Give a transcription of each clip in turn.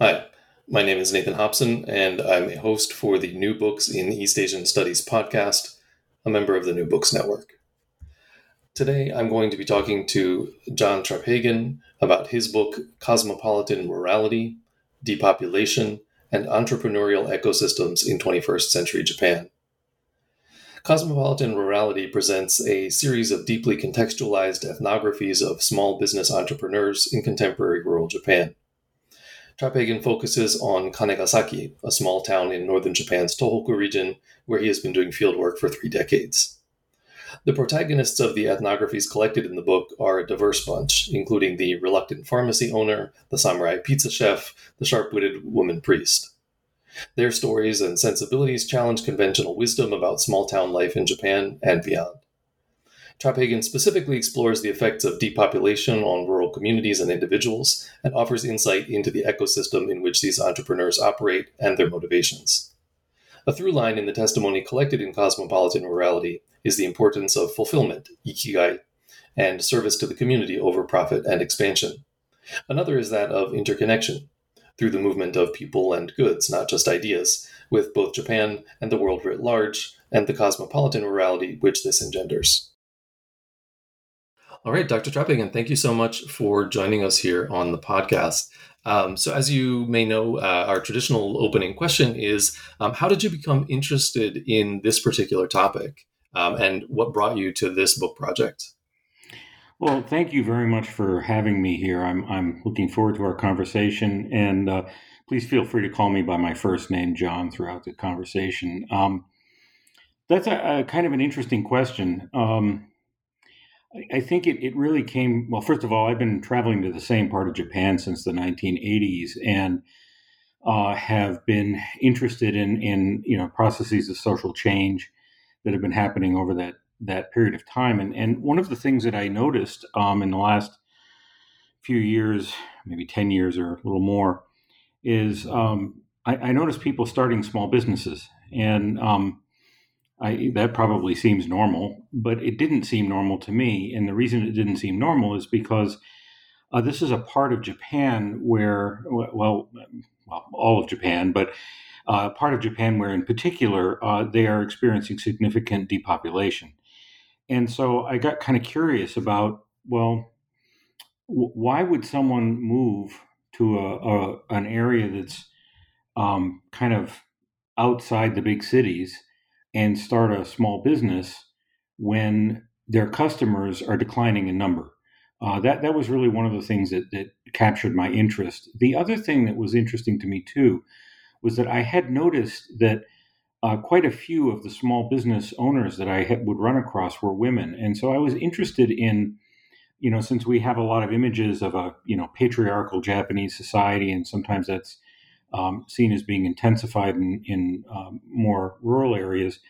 Hi, my name is Nathan Hobson, and I'm a host for the New Books in East Asian Studies podcast, a member of the New Books Network. Today, I'm going to be talking to John Traphagen about his book Cosmopolitan Rurality, Depopulation, and Entrepreneurial Ecosystems in 21st Century Japan. Cosmopolitan Rurality presents a series of deeply contextualized ethnographies of small business entrepreneurs in contemporary rural Japan. Traphagen focuses on Kanegasaki, a small town in northern Japan's Tohoku region, where he has been doing fieldwork for three decades. The protagonists of the ethnographies collected in the book are a diverse bunch, including the reluctant pharmacy owner, the samurai pizza chef, the sharp witted woman priest. Their stories and sensibilities challenge conventional wisdom about small town life in Japan and beyond. Traphagen specifically explores the effects of depopulation on rural communities and individuals and offers insight into the ecosystem in which these entrepreneurs operate and their motivations. A through line in the testimony collected in Cosmopolitan Rurality is the importance of fulfillment, ikigai, and service to the community over profit and expansion. Another is that of interconnection, through the movement of people and goods, not just ideas, with both Japan and the world writ large, and the cosmopolitan rurality which this engenders. All right, Dr. Traphagen, thank you so much for joining us here on the podcast. Um, so, as you may know, uh, our traditional opening question is um, How did you become interested in this particular topic? Um, and what brought you to this book project? Well, thank you very much for having me here. I'm, I'm looking forward to our conversation. And uh, please feel free to call me by my first name, John, throughout the conversation. Um, that's a, a, kind of an interesting question. I think it, it really came, well, first of all, I've been traveling to the same part of Japan since the 1980s and uh, have been interested in, in, you know, processes of social change that have been happening over that, that period of time. And, and one of the things that I noticed um, in the last few years, maybe 10 years or a little more, is um, I, I, noticed people starting small businesses. And um, I, that probably seems normal, but it didn't seem normal to me. And the reason it didn't seem normal is because uh, this is a part of Japan where, well, well all of Japan, but uh, part of Japan where, in particular, uh, they are experiencing significant depopulation. And so I got kind of curious about, well, why would someone move to a, a an area that's um, kind of outside the big cities? And start a small business when their customers are declining in number. Uh, that that was really one of the things that, that captured my interest. The other thing that was interesting to me too was that I had noticed that uh, quite a few of the small business owners that I had, would run across were women, and so I was interested in, you know, since we have a lot of images of a you know patriarchal Japanese society, and sometimes that's um, seen as being intensified in, in um, more rural areas.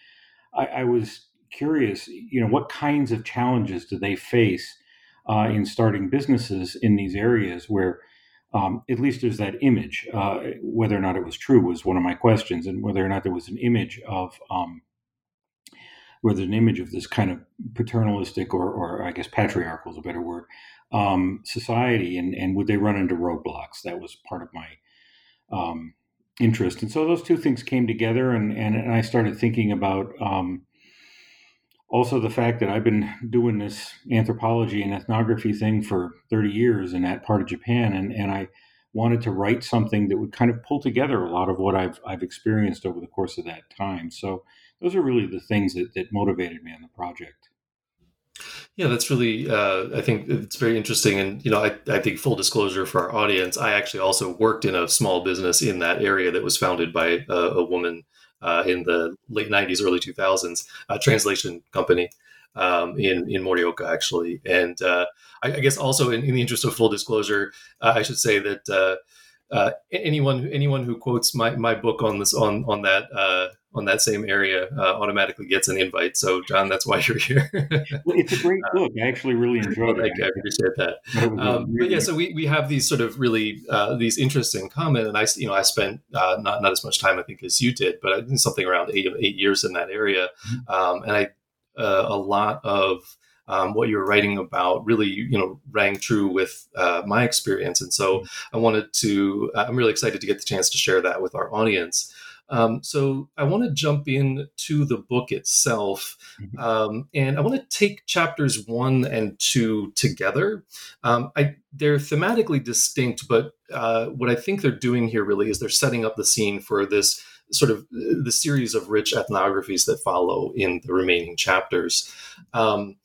I, I, was curious, you know, what kinds of challenges do they face uh, in starting businesses in these areas where, um, at least there's that image. Uh, whether or not it was true was one of my questions, and whether or not there was an image of um, whether an image of this kind of paternalistic or, or I guess patriarchal is a better word um, society, and, and would they run into roadblocks? That was part of my um, interest. And so those two things came together, and, and, and I started thinking about um, also the fact that I've been doing this anthropology and ethnography thing for 30 years in that part of Japan. And, and I wanted to write something that would kind of pull together a lot of what I've I've experienced over the course of that time. So those are really the things that, that motivated me on the project. Yeah, that's really. Uh, I think it's very interesting, and you know, I, I think full disclosure for our audience, I actually also worked in a small business in that area that was founded by a, a woman uh, in the late '90s, early 2000s, a translation company um, in in Morioka, actually. And uh, I, I, guess also, in, in, the interest of full disclosure, uh, I should say that uh, uh, anyone anyone who quotes my, my book on this on on that uh, on that same area uh, automatically gets an invite. So, John, that's why you're here. well, it's a great book. I actually really enjoyed it. I, appreciate that. Um, but yeah, so we, we have these sort of really uh, these interesting comments, and I you know I spent uh, not not as much time I think as you did, but I think something around eight eight years in that area, mm-hmm. um, and I uh, a lot of um, what you were writing about really, you know, rang true with uh, my experience. And so. I wanted to, uh, I'm really excited to get the chance to share that with our audience. Um, so I want to jump in to the book itself, mm-hmm. um, and I want to take chapters one and two together. Um, I, they're thematically distinct, but uh, what I think they're doing here really is they're setting up the scene for this sort of the series of rich ethnographies that follow in the remaining chapters. Um,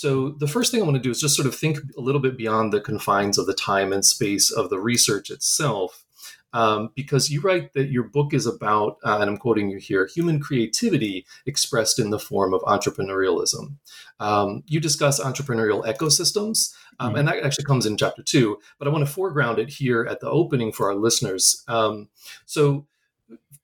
so, the first thing I want to do is just sort of think a little bit beyond the confines of the time and space of the research itself. Um, because you write that your book is about, uh, and I'm quoting you here, human creativity expressed in the form of entrepreneurialism. Um, you discuss entrepreneurial ecosystems, um, mm-hmm. and that actually comes in chapter two, but I want to foreground it here at the opening for our listeners. Um, so,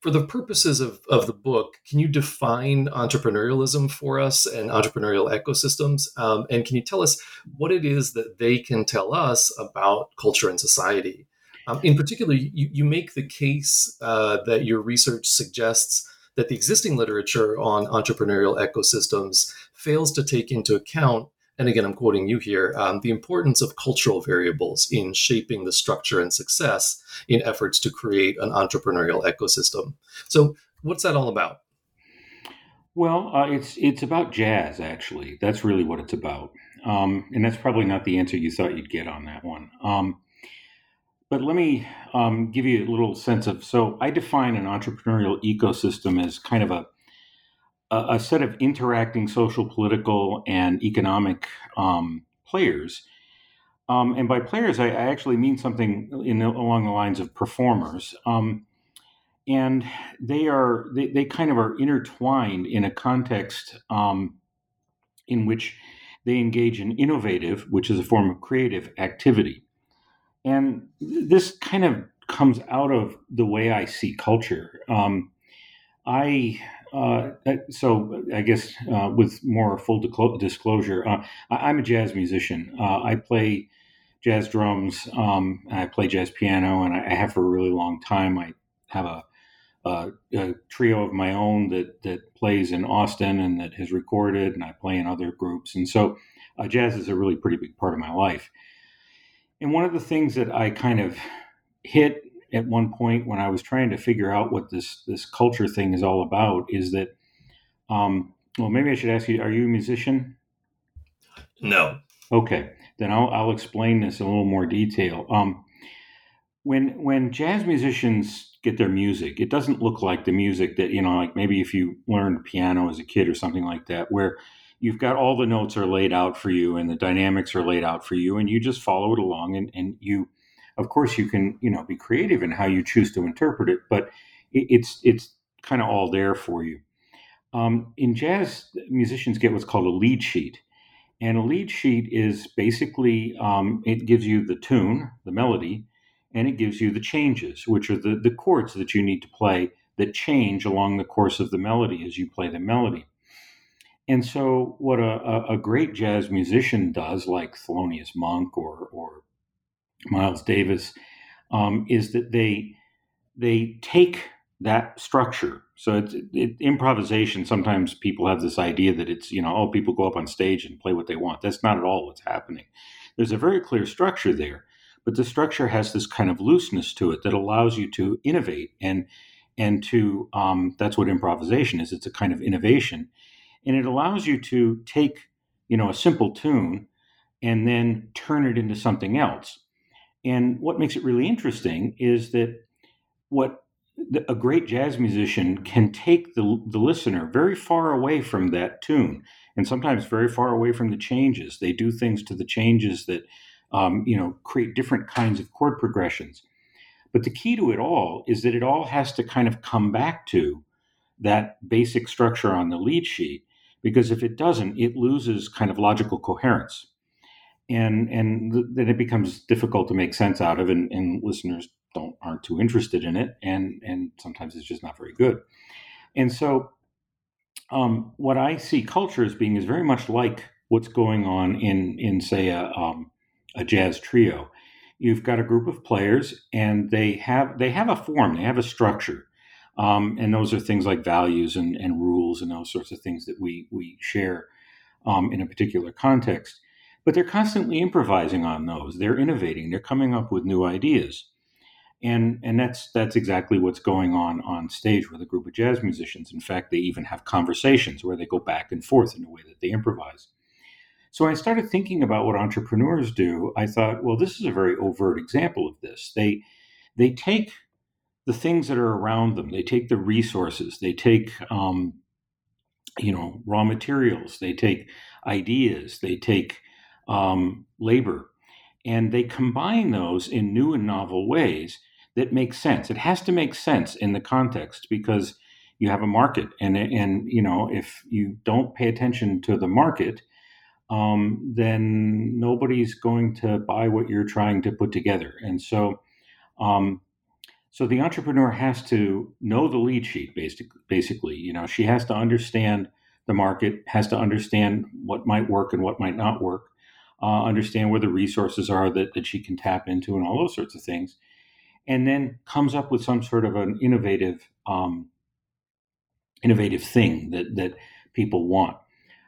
for the purposes of, of the book, can you define entrepreneurialism for us and entrepreneurial ecosystems? Um, and can you tell us what it is that they can tell us about culture and society? Um, in particular, you, you, make the case uh, that your research suggests that the existing literature on entrepreneurial ecosystems fails to take into account and again, I'm quoting you here, um, the importance of cultural variables in shaping the structure and success in efforts to create an entrepreneurial ecosystem. So, what's that all about? Well, uh, it's it's about jazz. Actually, that's really what it's about, um, and that's probably not the answer you thought you'd get on that one. Um, but let me um, give you a little sense of. So, I define an entrepreneurial ecosystem as kind of a a, set of interacting social, political, and economic um, players. Um, and by players, I, I, actually mean something in, along the lines of performers. Um, and they are they, they kind of are intertwined in a context um, in which they engage in innovative, which is a form of creative activity. And this kind of comes out of the way I see culture. Um, I uh, so I guess uh, with more full disclosure, uh, I, am a jazz musician. Uh, I play jazz drums, um, I play jazz piano, and I, have for a really long time. I have a, a, a, trio of my own that that plays in Austin and that has recorded, and I play in other groups. And so, uh, jazz is a really pretty big part of my life. And one of the things that I kind of hit at one point when I was trying to figure out what this this culture thing is all about is that um, well maybe I should ask you are you a musician? No. Okay, then I'll, I'll explain this in a little more detail. Um, when when jazz musicians get their music, it doesn't look like the music that you know, like maybe if you learned piano as a kid or something like that, where you've got all the notes are laid out for you and the dynamics are laid out for you, and you just follow it along and, and you of course you can you know be creative in how you choose to interpret it but it's it's kind of all there for you. Um, in jazz musicians get what's called a lead sheet and a lead sheet is basically um, it gives you the tune the melody and it gives you the changes which are the, the chords that you need to play that change along the course of the melody as you play the melody. And so what a, a, great jazz musician does like thelonious monk or, or Miles Davis, um, is that they they take that structure. So it's it, improvisation. Sometimes people have this idea that it's you know oh people go up on stage and play what they want. That's not at all what's happening. There's a very clear structure there, but the structure has this kind of looseness to it that allows you to innovate and and to um, that's what improvisation is. It's a kind of innovation, and it allows you to take you know a simple tune and then turn it into something else And what makes it really interesting is that what a great jazz musician can take the, the listener very far away from that tune and sometimes very far away from the changes. They do things to the changes that, um, you know, create different kinds of chord progressions. But the key to it all is that it all has to kind of come back to that basic structure on the lead sheet, because if it doesn't, it loses kind of logical coherence. And, and th- then it becomes difficult to make sense out of, and, and listeners don't aren't too interested in it, and and sometimes it's just not very good. And so, um, what I see culture as being is very much like what's going on in in say a um, a jazz trio. You've got a group of players, and they have they have a form, they have a structure, um, and those are things like values and, and rules and those sorts of things that we we share um, in a particular context. But they're constantly improvising on those. They're innovating. They're coming up with new ideas. And and that's that's exactly what's going on on stage with a group of jazz musicians. In fact they even have conversations where they go back and forth in a way that they improvise. So i started thinking about what entrepreneurs do i thought well this is a very overt example of this. They they take the things that are around them. They take the resources. They take um, you know raw materials. They take ideas. They take um, labor and they combine those in new and novel ways that make sense. It has to make sense in the context because you have a market, and and you know if you don't pay attention to the market, um, then nobody's going to buy what you're trying to put together. And so, um, so the entrepreneur has to know the lead sheet. Basically, basically, you know, she has to understand the market, has to understand what might work and what might not work, uh, understand where the resources are that that she can tap into, and all those sorts of things and then comes up with some sort of an innovative um, innovative thing that that people want.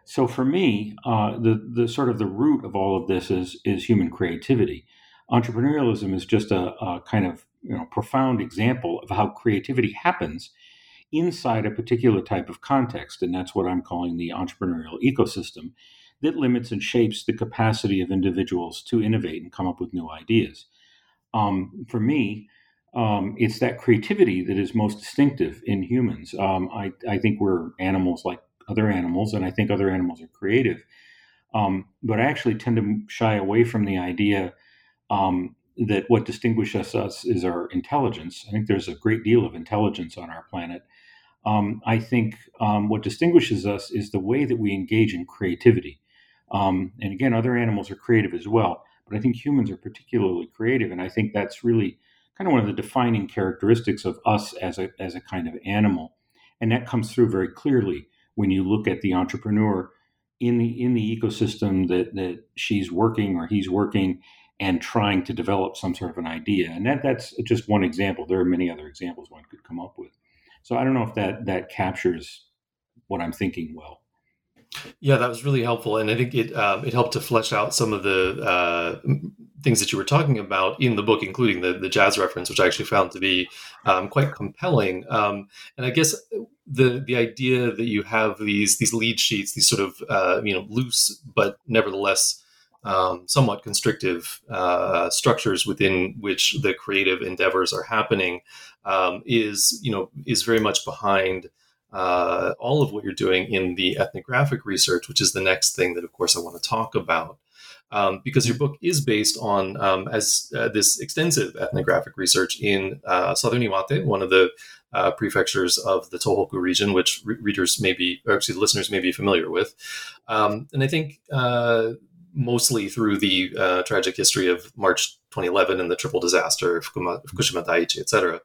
So for me, uh, the the sort of the root of all of this is is human creativity. Entrepreneurialism is just a, a kind of you know profound example of how creativity happens inside a particular type of context, and that's what I'm calling the entrepreneurial ecosystem that limits and shapes the capacity of individuals to innovate and come up with new ideas. Um, for me, um, it's that creativity that is most distinctive in humans. Um, I, I, think we're animals like other animals, and I think other animals are creative. Um, but I actually tend to shy away from the idea um, that what distinguishes us is our intelligence. I think there's a great deal of intelligence on our planet. Um, I think um, what distinguishes us is the way that we engage in creativity. Um, and again, other animals are creative as well, but I think humans are particularly creative, and I think that's really kind of one of the defining characteristics of us as a, as a kind of animal. And that comes through very clearly when you look at the entrepreneur in the in the ecosystem that that she's working or he's working and trying to develop some sort of an idea. And that that's just one example. There are many other examples one could come up with. So I don't know if that that captures what I'm thinking well. Yeah, that was really helpful, and I think it um, it helped to flesh out some of the uh, things that you were talking about in the book, including the the jazz reference, which I actually found to be um, quite compelling. Um, and I guess the the idea that you have these these lead sheets, these sort of uh, you know loose but nevertheless um, somewhat constrictive uh, structures within which the creative endeavors are happening, um, is you know is very much behind uh, all of what you're doing in the ethnographic research, which is the next thing that, of course, I want to talk about. Um, because your book is based on um, as uh, this extensive ethnographic research in uh, southern Iwate, one of the uh, prefectures of the Tohoku region, which re- readers may be, or actually listeners may be familiar with. Um, and I think uh, mostly through the uh, tragic history of March 2011 and the triple disaster, Fukushima Daiichi, et cetera.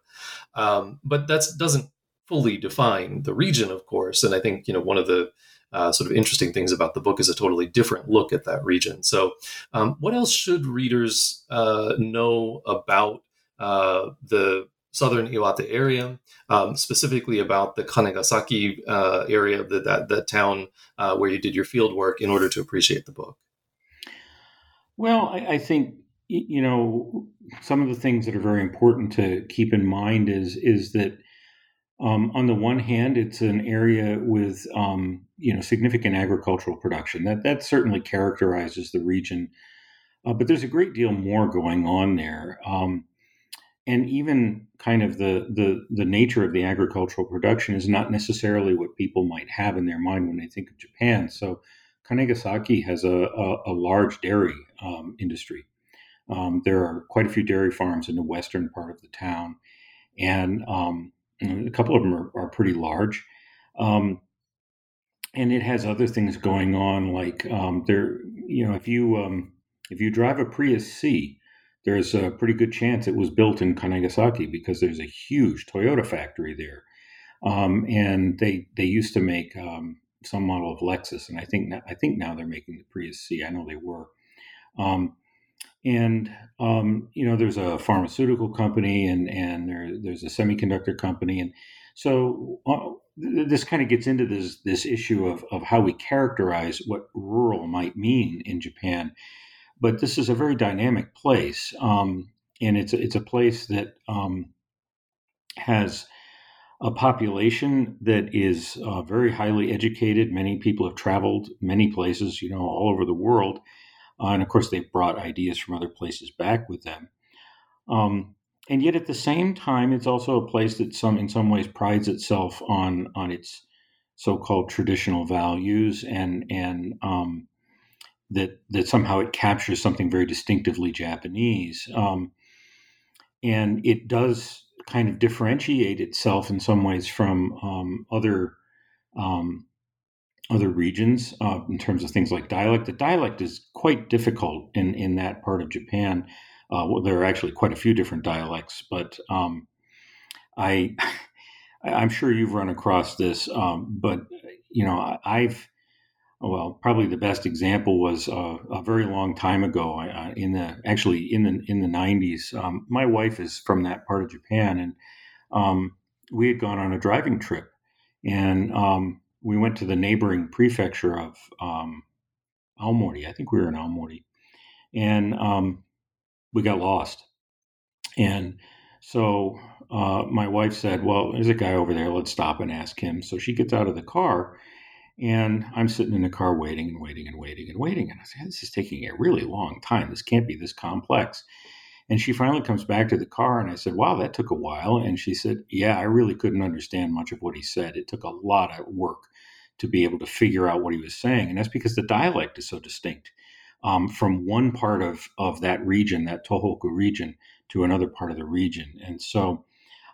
Um, but that doesn't fully define the region, of course. And I think you know one of the uh, sort of interesting things about the book is a totally different look at that region. So, um, what else should readers uh, know about uh, the southern Iwate area, um, specifically about the Kanegasaki uh, area, the, that that town uh, where you did your field work, in order to appreciate the book? Well, I, I think you know some of the things that are very important to keep in mind is is that um, on the one hand, it's an area with um, you know significant agricultural production that that certainly characterizes the region. uh, but there's a great deal more going on there. Um, and even kind of the, the the nature of the agricultural production is not necessarily what people might have in their mind when they think of Japan. So, Kanegasaki has a, a, a large dairy um, industry. Um, there are quite a few dairy farms in the western part of the town, and um, a couple of them are, are pretty large. Um, and it has other things going on, like um, there, you know, if you um, if you drive a Prius C, there's a pretty good chance it was built in Kanegasaki because there's a huge Toyota factory there, um, and they they used to make um, some model of Lexus, and I think I think now they're making the Prius C. I know they were, um, and um, you know there's a pharmaceutical company and and there, there's a semiconductor company, and so uh, this kind of gets into this this issue of of how we characterize what rural might mean in Japan. But this is a very dynamic place, um, and it's it's a place that um, has a population that is uh, very highly educated. Many people have traveled many places, you know, all over the world, uh, and of course they've brought ideas from other places back with them. Um, and yet, at the same time, it's also a place that some, in some ways, prides itself on on its so-called traditional values and and um, that that somehow it captures something very distinctively Japanese, um, and it does kind of differentiate itself in some ways from um, other um, other regions uh, in terms of things like dialect. The dialect is quite difficult in in that part of Japan. Uh, well, there are actually quite a few different dialects, but um, I I'm sure you've run across this, um, but you know I've well, probably the best example was uh, a very long time ago. In the actually in the in the nineties, um, my wife is from that part of Japan, and um, we had gone on a driving trip, and um, we went to the neighboring prefecture of um, Aomori. I think we were in Aomori, and um, we got lost. And so uh, my wife said, "Well, there's a guy over there. Let's stop and ask him." So she gets out of the car and I'm sitting in the car waiting and waiting and waiting and waiting. And I said, This is taking a really long time. This can't be this complex. And she finally comes back to the car, and I said, Wow, that took a while. And she said, Yeah, I really couldn't understand much of what he said. It took a lot of work to be able to figure out what he was saying. And that's because the dialect is so distinct um, from one part of, of that region, that Tohoku region, to another part of the region. And so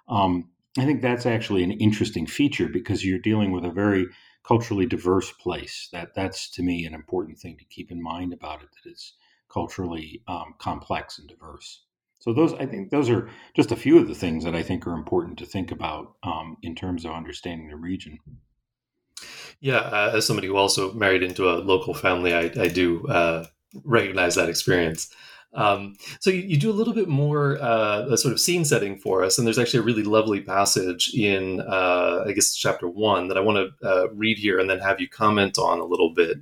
um, I think that's actually an interesting feature because you're dealing with a very culturally diverse place. That that's to me an important thing to keep in mind about it. That it's culturally um, complex and diverse. So those I think those are just a few of the things that I think are important to think about um, in terms of understanding the region. Yeah, uh, as somebody who also married into a local family, I, I do uh, recognize that experience. Um, so you, you, do a little bit more uh, a sort of scene setting for us, and there's actually a really lovely passage in uh, I guess chapter one that I want to uh, read here and then have you comment on a little bit.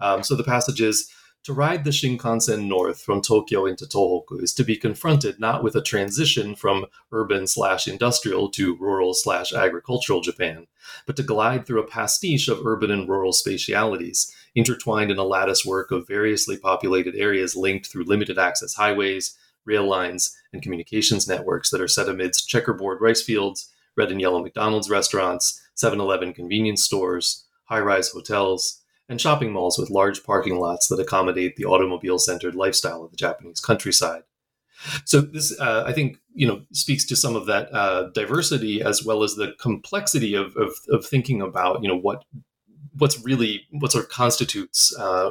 Um, so the passage is. To ride the Shinkansen north from Tokyo into Tohoku is to be confronted not with a transition from urban slash industrial to rural slash agricultural Japan, but to glide through a pastiche of urban and rural spatialities, intertwined in a lattice work of variously populated areas linked through limited access highways, rail lines, and communications networks that are set amidst checkerboard rice fields, red and yellow McDonald's restaurants, 7 Eleven convenience stores, high rise hotels, and shopping malls with large parking lots that accommodate the automobile centered lifestyle of the Japanese countryside. So this, uh, I think, you know, speaks to some of that uh, diversity as well as the complexity of, of, of, thinking about, you know, what what's really what sort of constitutes uh,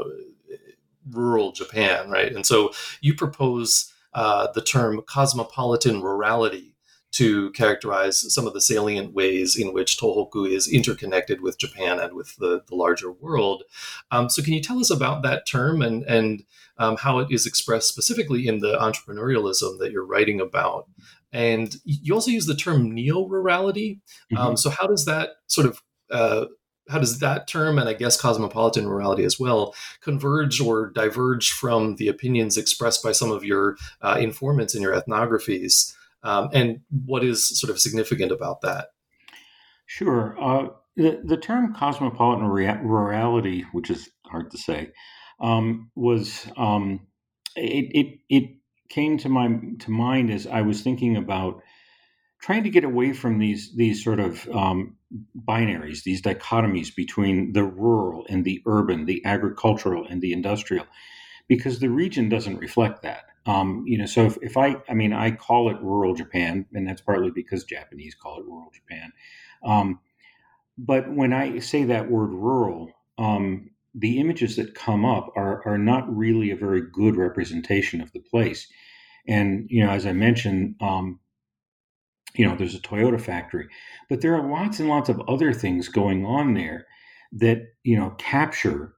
rural Japan, right? And so you propose uh, the term cosmopolitan rurality to characterize some of the salient ways in which Tohoku is interconnected with Japan and with the, the larger world. Um, so, can you tell us about that term and and um, how it is expressed specifically in the entrepreneurialism that you're writing about? And you also use the term neo-rurality. Um, mm-hmm. so, how does that sort of uh, how does that term and I guess cosmopolitan rurality as well converge or diverge from the opinions expressed by some of your uh, informants in your ethnographies? Um, and what is sort of significant about that? Sure. Uh, the, the term cosmopolitan rea- rurality, which is hard to say, um, was um, it it it came to my to mind as I was thinking about trying to get away from these these sort of um, binaries, these dichotomies between the rural and the urban, the agricultural and the industrial, because the region doesn't reflect that. Um, you know, so if, if, I, I mean, I call it rural Japan, and that's partly because Japanese call it rural Japan. Um, but when I say that word rural, um, the images that come up are, are not really a very good representation of the place. And, you know, as I mentioned, um, you know, there's a Toyota factory, but there are lots and lots of other things going on there that, you know, capture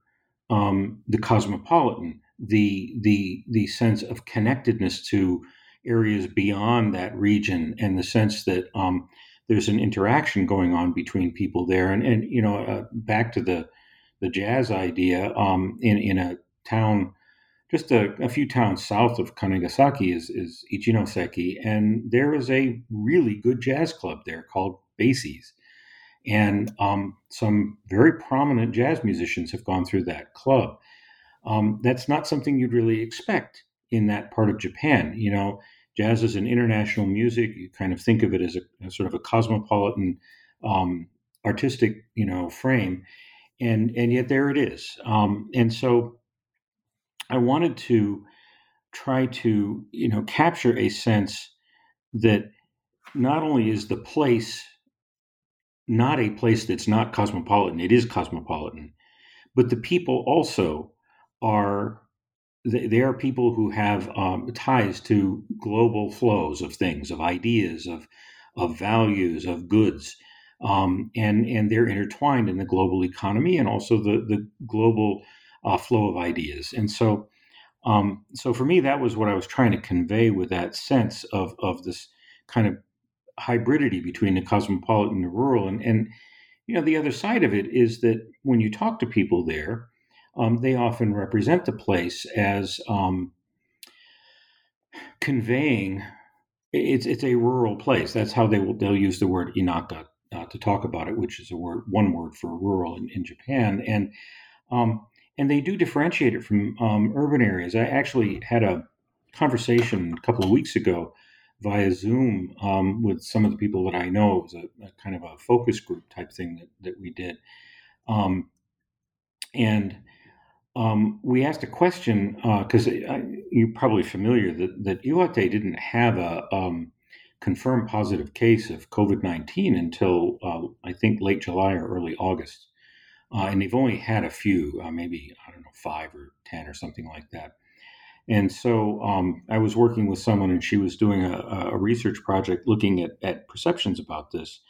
um, the cosmopolitan, the, the, the sense of connectedness to areas beyond that region and the sense that um, there's an interaction going on between people there. And, and you know, uh, back to the, the jazz idea um, in, in a town just a, a, few towns south of Kanegasaki is, is Ichinoseki, and there is a really good jazz club there called Basie's. And um, some very prominent jazz musicians have gone through that club. Um, that's not something you'd really expect in that part of Japan. You know, jazz is an international music. You kind of think of it as a, as sort of a cosmopolitan um, artistic, you know, frame, and and yet there it is. Um, and so I wanted to try to, you know, capture a sense that not only is the place not a place that's not cosmopolitan, it is cosmopolitan, but the people also are they are people who have um, ties to global flows of things, of ideas, of of values, of goods, um, and and they're intertwined in the global economy and also the the global uh, flow of ideas. And so, um, so for me, that was what I was trying to convey with that sense of of this kind of hybridity between the cosmopolitan and the rural. And and you know, the other side of it is that when you talk to people there, um, they often represent the place as um, conveying it's it's a rural place. That's how they will they'll use the word inaka uh, to talk about it, which is a word one word for rural in, in Japan. And um, and they do differentiate it from um, urban areas. I actually had a conversation a couple of weeks ago via Zoom um, with some of the people that I know. It was a, a, kind of a focus group type thing that, that we did. Um, and um, we asked a question because uh, you're probably familiar that, that Iwate didn't have a um, confirmed positive case of COVID 19 until uh, I think late July or early August uh, and they've only had a few, uh, maybe I don't know, five or ten or something like that. And so um, I was working with someone, and she was doing a, a research project looking at, at, perceptions about this.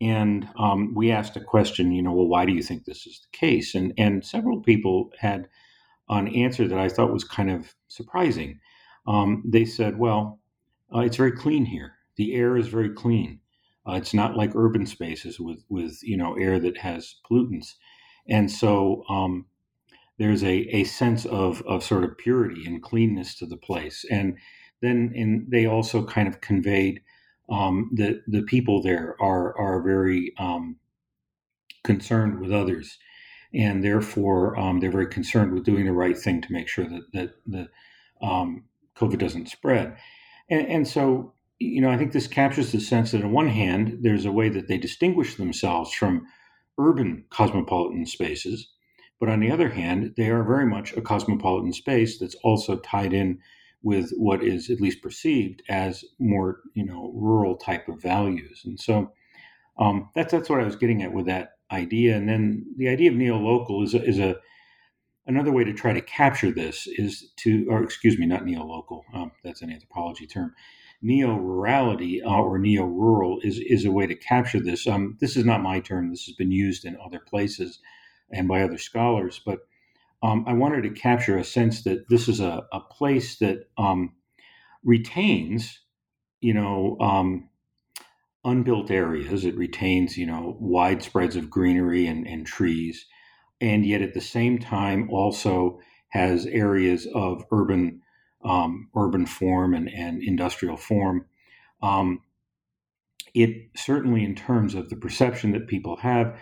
And um, we asked a question, you know, well, why do you think this is the case? And and several people had an answer that I thought was kind of surprising. Um, they said, well, uh, it's very clean here. The air is very clean. Uh, it's not like urban spaces with with you know air that has pollutants, and so um, there's a, a sense of of sort of purity and cleanness to the place. And then they also kind of conveyed um, that the people there are are very um, concerned with others, and therefore um, they're very concerned with doing the right thing to make sure that that the um, COVID doesn't spread. And, and so you know, I think this captures the sense that on one hand, there's a way that they distinguish themselves from urban cosmopolitan spaces, but on the other hand, they are very much a cosmopolitan space that's also tied in with what is at least perceived as more, you know, rural type of values. And so um, that's that's what I was getting at with that idea. And then the idea of neo-local is a, is a another way to try to capture this is to, or excuse me, not neo-local. Um, that's an anthropology term neo-rurality uh, or neo-rural is, is a way to capture this. Um, this is not my term. This has been used in other places and by other scholars, but um, I wanted to capture a sense that this is a, a place that um, retains, you know, um, unbuilt areas. It retains, you know, wide spreads of greenery and, and trees, and yet at the same time also has areas of urban um, urban form and, and industrial form. Um, it certainly, in terms of the perception that people have,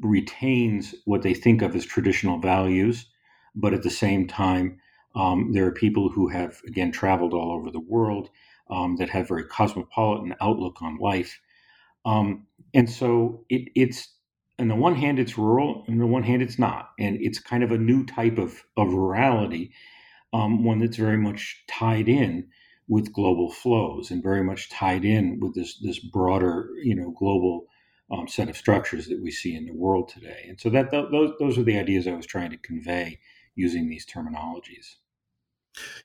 retains what they think of as traditional values, but at the same time Um, there are people who have, again, traveled all over the world um, that have very cosmopolitan outlook on life. Um, and so it, it's, on the one hand, it's rural, and on the one hand, it's not. And it's kind of a new type of, of rurality, um, one that's very much tied in with global flows and very much tied in with this, this broader, you know, global um, set of structures that we see in the world today. And so that those those are the ideas I was trying to convey using these terminologies.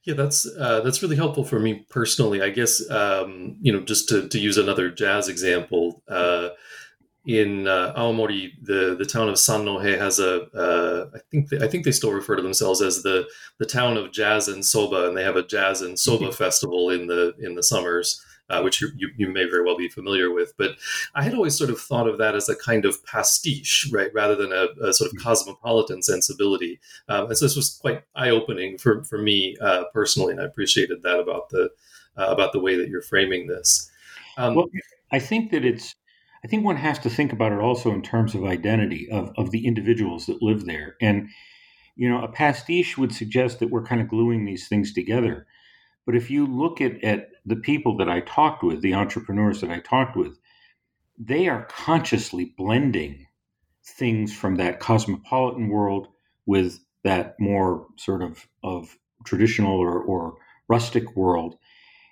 Yeah, that's uh, that's really helpful for me personally. I guess um, you know just to, to use another jazz example. Uh, in uh, Aomori, the the town of Sannohe has a uh, I think they, I think they still refer to themselves as the the town of jazz and soba, and they have a jazz and soba mm-hmm. festival in the in the summers uh, which you, you, you, may very well be familiar with. But I had always sort of thought of that as a kind of pastiche, right, rather than a, a sort of mm-hmm. cosmopolitan sensibility. Um, and so this was quite eye opening for, for me uh, personally, and I appreciated that about the uh, about the way that you're framing this. Um, well, I think that it's. I think one has to think about it also in terms of identity of, of the individuals that live there. And, you know, a pastiche would suggest that we're kind of gluing these things together. But if you look at, at the people that I talked with, the entrepreneurs that I talked with, they are consciously blending things from that cosmopolitan world with that more sort of, of traditional or, or rustic world.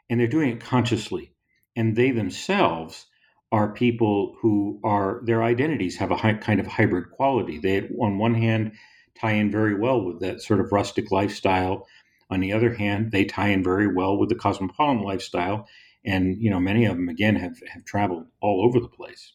And they're doing it consciously. And they themselves are people who are, their identities have a kind of hybrid quality. They, on one hand, tie in very well with that sort of rustic lifestyle on the other hand, they tie in very well with the cosmopolitan lifestyle, and you know many of them again have have traveled all over the place.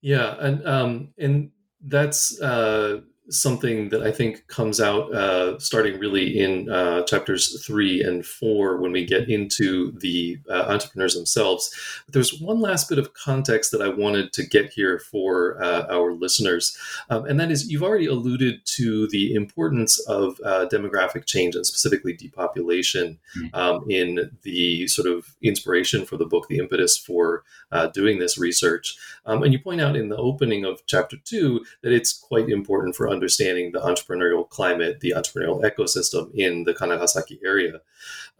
Yeah, and um, and that's uh, something that I think comes out uh, starting really in uh, chapters three and four when we get into the uh, entrepreneurs themselves. But there's one last bit of context that I wanted to get here for uh, our listeners, um, and that is you've already alluded to the importance of uh, demographic change and specifically depopulation mm-hmm. um, in the sort of inspiration for the book, the impetus for uh, doing this research. Um, and you point out in the opening of chapter two that it's quite important for understanding the entrepreneurial climate, the entrepreneurial ecosystem in the Kanegasaki area.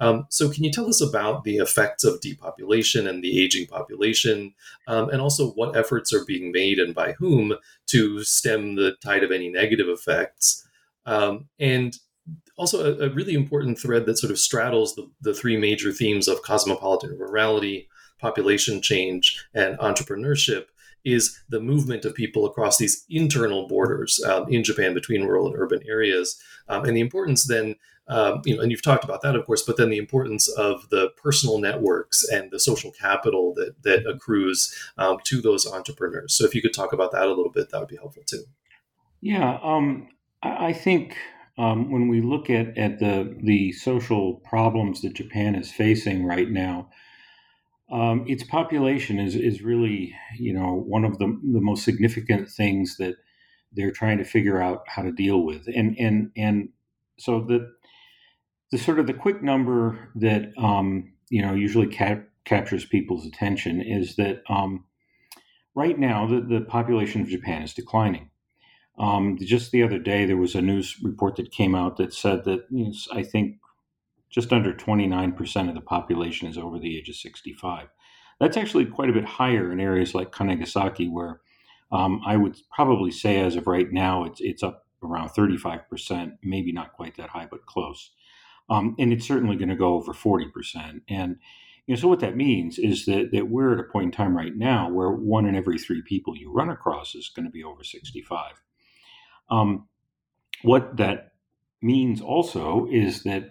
Um, so, can you tell us about the effects of depopulation and the aging population, um, and also what efforts are being made and by whom to stem the tide of any negative effects? Um, and also, a, a, really important thread that sort of straddles the, the three major themes of cosmopolitan rurality, population change, and entrepreneurship is the movement of people across these internal borders um, in Japan between rural and urban areas, um, and the importance then, um, you know, and you've talked about that, of course, but then the importance of the personal networks and the social capital that that accrues um, to those entrepreneurs. So, if you could talk about that a little bit, that would be helpful too. Yeah, um, I think. Um, when we look at, at the the social problems that Japan is facing right now, um, its population is is really you know one of the the most significant things that they're trying to figure out how to deal with, and and and so the the sort of the quick number that um, you know usually cap- captures people's attention is that um, right now the, the population of Japan is declining. Um, just the other day, there was a news report that came out that said that you know, I think just under 29% of the population is over the age of 65. That's actually quite a bit higher in areas like Kanegasaki, where um, I would probably say as of right now, it's, it's up around 35%, maybe not quite that high, but close. Um, and it's certainly going to go over 40%. And you know, so what that means is that, that we're at a point in time right now where one in every three people you run across is going to be over 65. Um, what that means also is that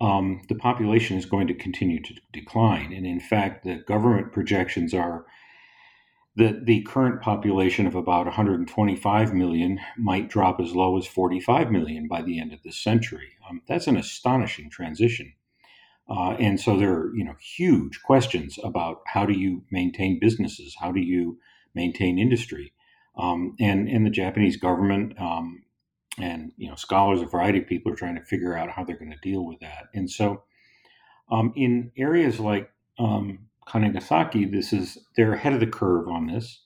um, the population is going to continue to decline. And in fact, the government projections are that the current population of about 125 million might drop as low as 45 million by the end of this century. Um, that's an astonishing transition. Uh, and so there are, you know, huge questions about how do you maintain businesses, how do you maintain industry, um, and and the Japanese government um, and you know scholars a variety of people are trying to figure out how they're going to deal with that and so um, in areas like um, Kanegasaki, this is they're ahead of the curve on this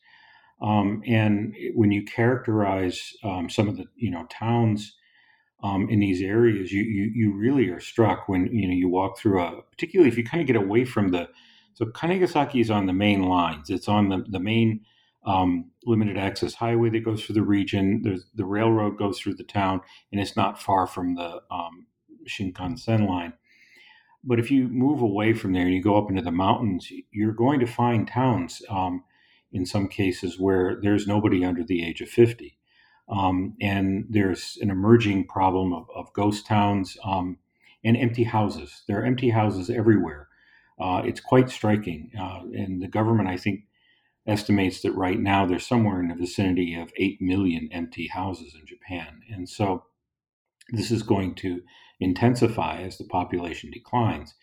um, and when you characterize um, some of the you know towns um, in these areas, you, you you really are struck when you know you walk through a particularly if you kind of get away from the so Kanegasaki is on the main lines. It's on the the main um, limited access highway that goes through the region. There's the railroad goes through the town, and it's not far from the um, Shinkansen line. But if you move away from there and you go up into the mountains, you're going to find towns um, in some cases where there's nobody under the age of 50. Um, and there's an emerging problem of, of ghost towns um, and empty houses. There are empty houses everywhere. Uh, it's quite striking. Uh, and the government, I think, estimates that right now there's somewhere in the vicinity of 8 million empty houses in Japan. And so this is going to intensify as the population declines.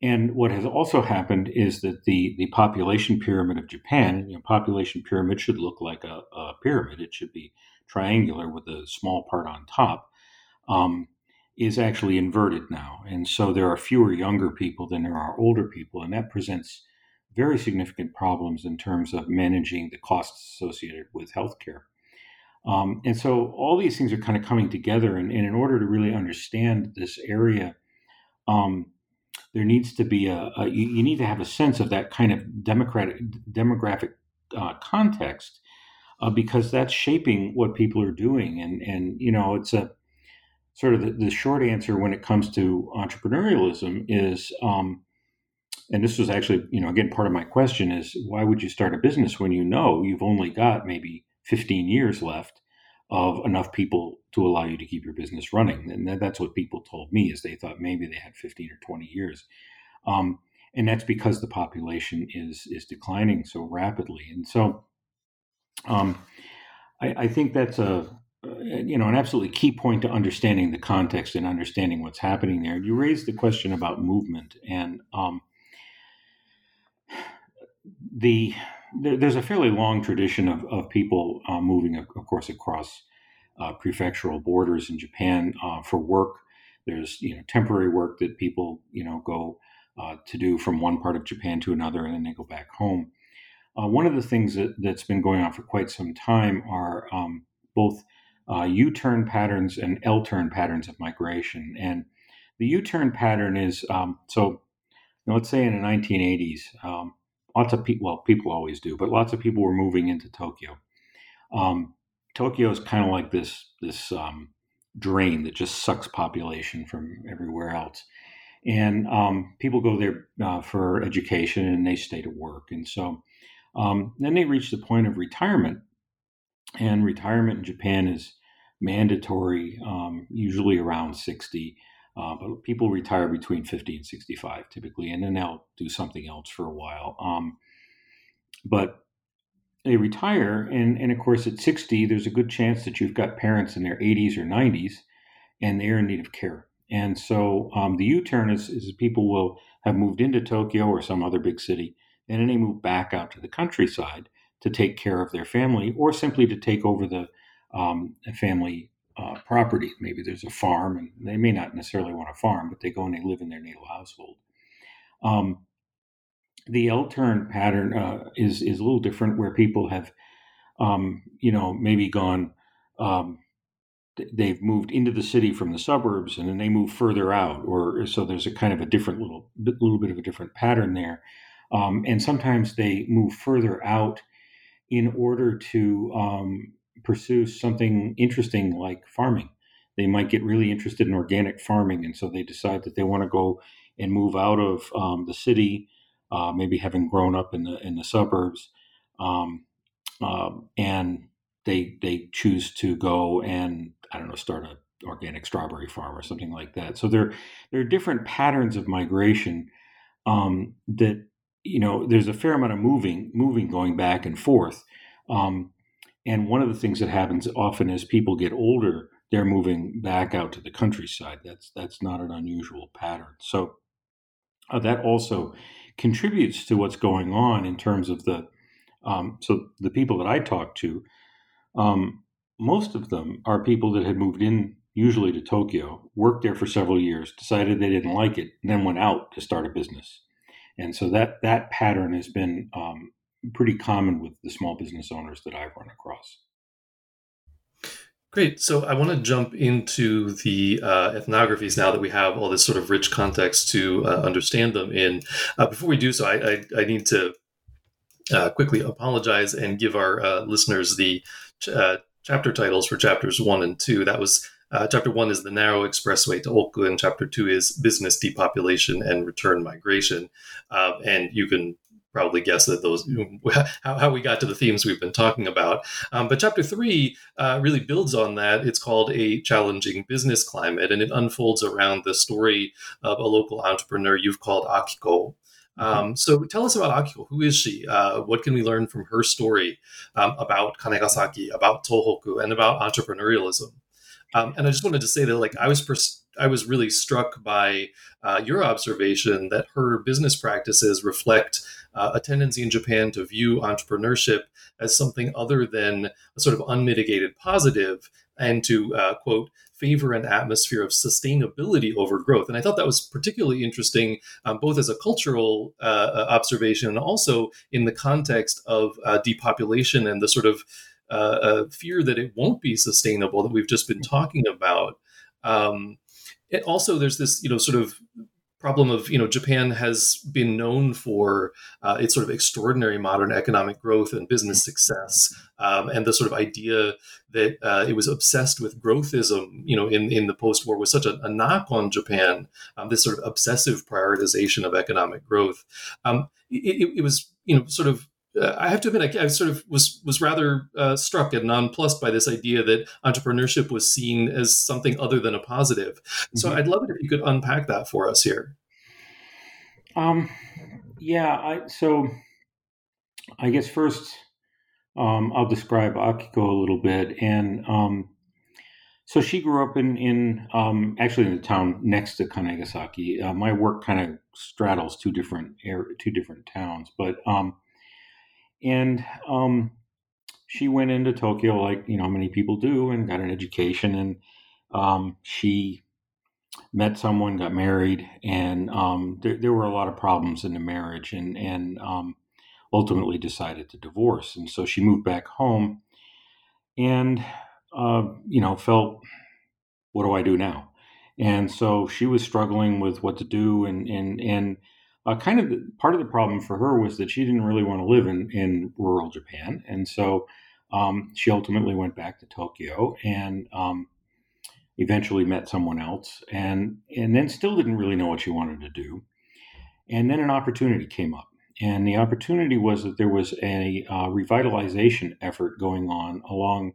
And what has also happened is that the, the population pyramid of Japan, you know, population pyramid should look like a, a pyramid. It should be triangular with a small part on top, um, is actually inverted now. And so there are fewer younger people than there are older people. And that presents very significant problems in terms of managing the costs associated with healthcare. Um, and so all these things are kind of coming together. And, and in order to really understand this area, um, there needs to be a, a you, you, need to have a sense of that kind of democratic demographic uh, context uh, because that's shaping what people are doing and and you know it's a sort of the, the short answer when it comes to entrepreneurialism is um, and this was actually you know again part of my question is why would you start a business when you know you've only got maybe 15 years left of enough people to allow you to keep your business running. And that's what people told me is they thought maybe they had 15 or 20 years. Um, and that's because the population is is declining so rapidly. And so um, I, I, think that's a you know an absolutely key point to understanding the context and understanding what's happening there. You raised the question about movement and um, the there, there's a fairly long tradition of, of people uh, moving, of, course, across uh, prefectural borders in Japan uh, for work. There's you know temporary work that people you know go uh, to do from one part of Japan to another, and then they go back home. Uh, one of the things that, that's been going on for quite some time are um, both U-turn patterns and L-turn patterns of migration. And the U-turn pattern is um, so. Let's say in the 1980s, um, lots of people, well, people always do, but lots of people were moving into Tokyo. Um, Tokyo is kind of like this this um, drain that just sucks population from everywhere else, and um, people go there uh, for education and they stay to work, and so um, then they reach the point of retirement, and retirement in Japan is mandatory, um, usually around sixty. Uh, but people retire between 50 and 65 typically, and then they'll do something else for a while. Um, but they retire, and, and of course, at 60, there's a good chance that you've got parents in their 80s or 90s, and they're in need of care. And so um, the U turn is, is people will have moved into Tokyo or some other big city, and then they move back out to the countryside to take care of their family or simply to take over the um, family uh, property. Maybe there's a farm, and they may not necessarily want a farm, but they go and they live in their natal household. Um, the L turn pattern uh, is is a little different, where people have, um, you know, maybe gone. Um, they've moved into the city from the suburbs, and then they move further out, or so there's a kind of a different little little bit of a different pattern there. Um, and sometimes they move further out in order to um, pursue something interesting like farming. They might get really interested in organic farming, and so they decide that they want to go and move out of um, the city, uh, maybe having grown up in the in the suburbs, um, uh, and they they choose to go and I don't know start a organic strawberry farm or something like that. So there there are different patterns of migration um, that you know there's a fair amount of moving moving going back and forth. Um, and one of the things that happens often as people get older, they're moving back out to the countryside. That's that's not an unusual pattern. So uh, that also contributes to what's going on in terms of the um, so the people that I talk to, um, most of them are people that had moved in usually to Tokyo, worked there for several years, decided they didn't like it, and then went out to start a business. And so that that pattern has been um, pretty common with the small business owners that I've run across. Great. So I want to jump into the uh, ethnographies now that we have all this sort of rich context to uh, understand them in. Uh, before we do so, I, I, I need to uh, quickly apologize and give our uh, listeners the ch- uh, chapter titles for chapters one and two. That was chapter one is the narrow expressway to Oku, and chapter two is business depopulation and return migration. and you can probably guess that those how, how we got to the themes we've been talking about. Um, but chapter three uh, really builds on that. It's called a challenging business climate, and it unfolds around the story of a local entrepreneur you've called Akiko. Mm-hmm. Um, so tell us about Akiko. Who is she? Uh, what can we learn from her story um, about Kanegasaki, about Tohoku, and about entrepreneurialism? Um, and I just wanted to say that, like, I was pers- I was really struck by uh, your observation that her business practices reflect uh, a tendency in Japan to view entrepreneurship as something other than a sort of unmitigated positive and to, uh, quote, favor an atmosphere of sustainability over growth. And I thought that was particularly interesting, um, both as a cultural uh, observation and also in the context of uh, depopulation and the sort of uh, uh, fear that it won't be sustainable that we've just been talking about. Um, it also, there's this, you know, sort of problem of you know Japan has been known for uh, its sort of extraordinary modern economic growth and business success, um, and the sort of idea that uh, it was obsessed with growthism, you know, in in the post war was such a, a knock on Japan. Um, this sort of obsessive prioritization of economic growth. Um, it, it, was you know sort of I have to admit, I, I, sort of was was rather uh, struck and nonplussed by this idea that entrepreneurship was seen as something other than a positive. Mm-hmm. So I'd love it if you could unpack that for us here. Um, yeah. I, so I guess first um, I'll describe Akiko a little bit, and um, so she grew up in in um, actually in the town next to Kanegasaki. Uh, my work kind of straddles two different two different towns, but um, and um, she went into Tokyo like you know many people do and got an education and um, she met someone, got married, and um, there, there, were a lot of problems in the marriage, and and um, ultimately decided to divorce. And so she moved back home, and uh, you know felt, what do I do now? And so she was struggling with what to do, and and and uh, kind of the, part of the problem for her was that she didn't really want to live in, in rural Japan. And so um, she ultimately went back to Tokyo and um, eventually met someone else and, and then still didn't really know what she wanted to do. And then an opportunity came up. And the opportunity was that there was a uh, revitalization effort going on along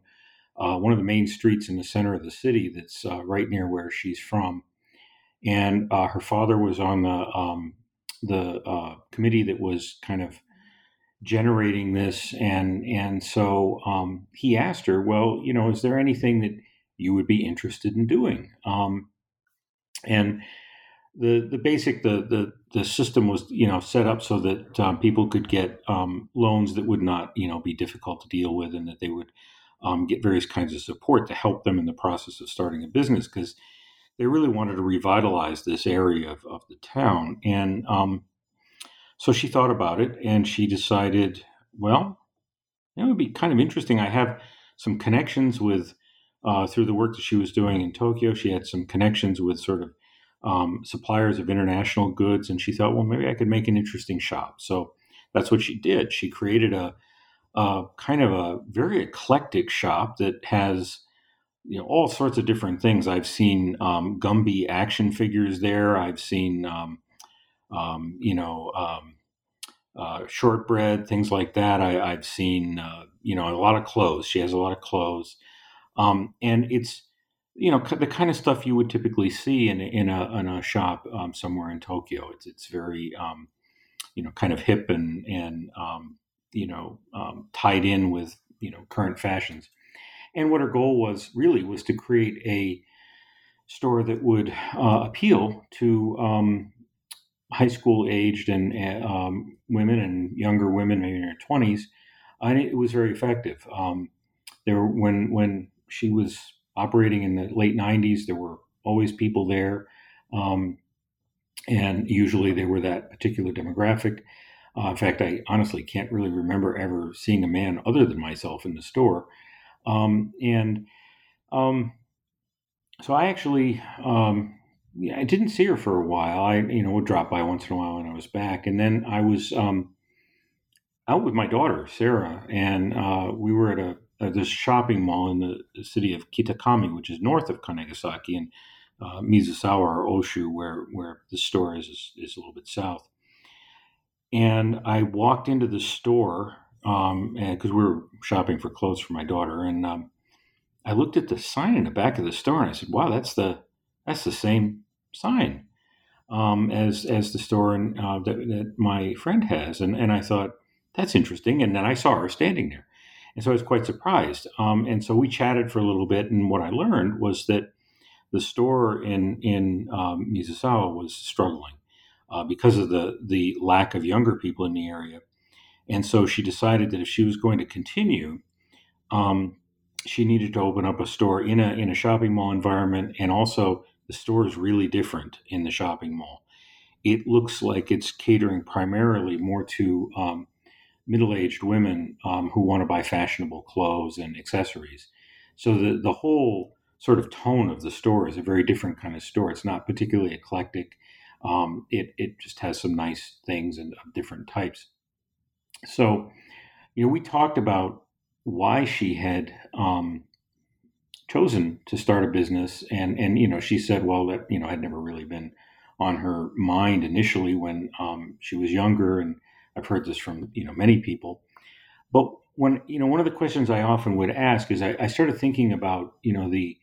uh, one of the main streets in the center of the city that's uh, right near where she's from. And uh, her father was on the um, the uh, committee that was kind of generating this, and and so um, he asked her, well, you know, is there anything that you would be interested in doing? Um, and the the basic the the the system was you know set up so that um, people could get um, loans that would not you know be difficult to deal with, and that they would um, get various kinds of support to help them in the process of starting a business because they really wanted to revitalize this area of, of the town. And um, so she thought about it and she decided, well, it would be kind of interesting. I have some connections with, uh, through the work that she was doing in Tokyo, she had some connections with sort of um, suppliers of international goods. And she thought, well, maybe I could make an interesting shop. So that's what she did. She created a, a kind of a very eclectic shop that has you know all sorts of different things. I've seen um, Gumby action figures there. I've seen um, um, you know um, uh, shortbread things like that. I, have seen uh, you know a lot of clothes. She has a lot of clothes, um, and it's you know the kind of stuff you would typically see in in a in a shop um, somewhere in Tokyo. It's it's very you know kind of hip and and you know tied in with you know current fashions. And what her goal was really was to create a store that would uh, appeal to um, high school aged and um, women and younger women, maybe in their twenties. And it was very effective. Um, there, when when she was operating in the late '90s, there were always people there, um, and usually they were that particular demographic. Uh, in fact, I honestly can't really remember ever seeing a man other than myself in the store. Um, and Um, so I actually, um, yeah, I didn't see her for a while. I, you know, would drop by once in a while when I was back, and then I was um, out with my daughter Sarah, and uh, we were at a, at this shopping mall in the, the, city of Kitakami, which is north of Kanegasaki, and uh, Mizusawa or Oshu, where where the store is, is, is a little bit south. And I walked into the store because um, we were shopping for clothes for my daughter, and um, I looked at the sign in the back of the store, and I said, "Wow, that's the that's the same sign um, as as the store uh, that, that my friend has." And and I thought that's interesting, and then I saw her standing there, and so I was quite surprised. Um, and so we chatted for a little bit, and what I learned was that the store in in um, Mizusawa was struggling uh, because of the the lack of younger people in the area, and so she decided that if she was going to continue, um, she needed to open up a store in a in a shopping mall environment, and also the store is really different in the shopping mall. It looks like it's catering primarily more to um, middle-aged women um, who want to buy fashionable clothes and accessories. So the the whole sort of tone of the store is a very different kind of store. It's not particularly eclectic. Um, it it just has some nice things and of different types. So, you know, we talked about why she had um, chosen to start a business, and and you know, she said, well, that you know had never really been on her mind initially when um, she was younger, and I've heard this from you know many people. But when you know, one of the questions I often would ask is, I, I started thinking about you know the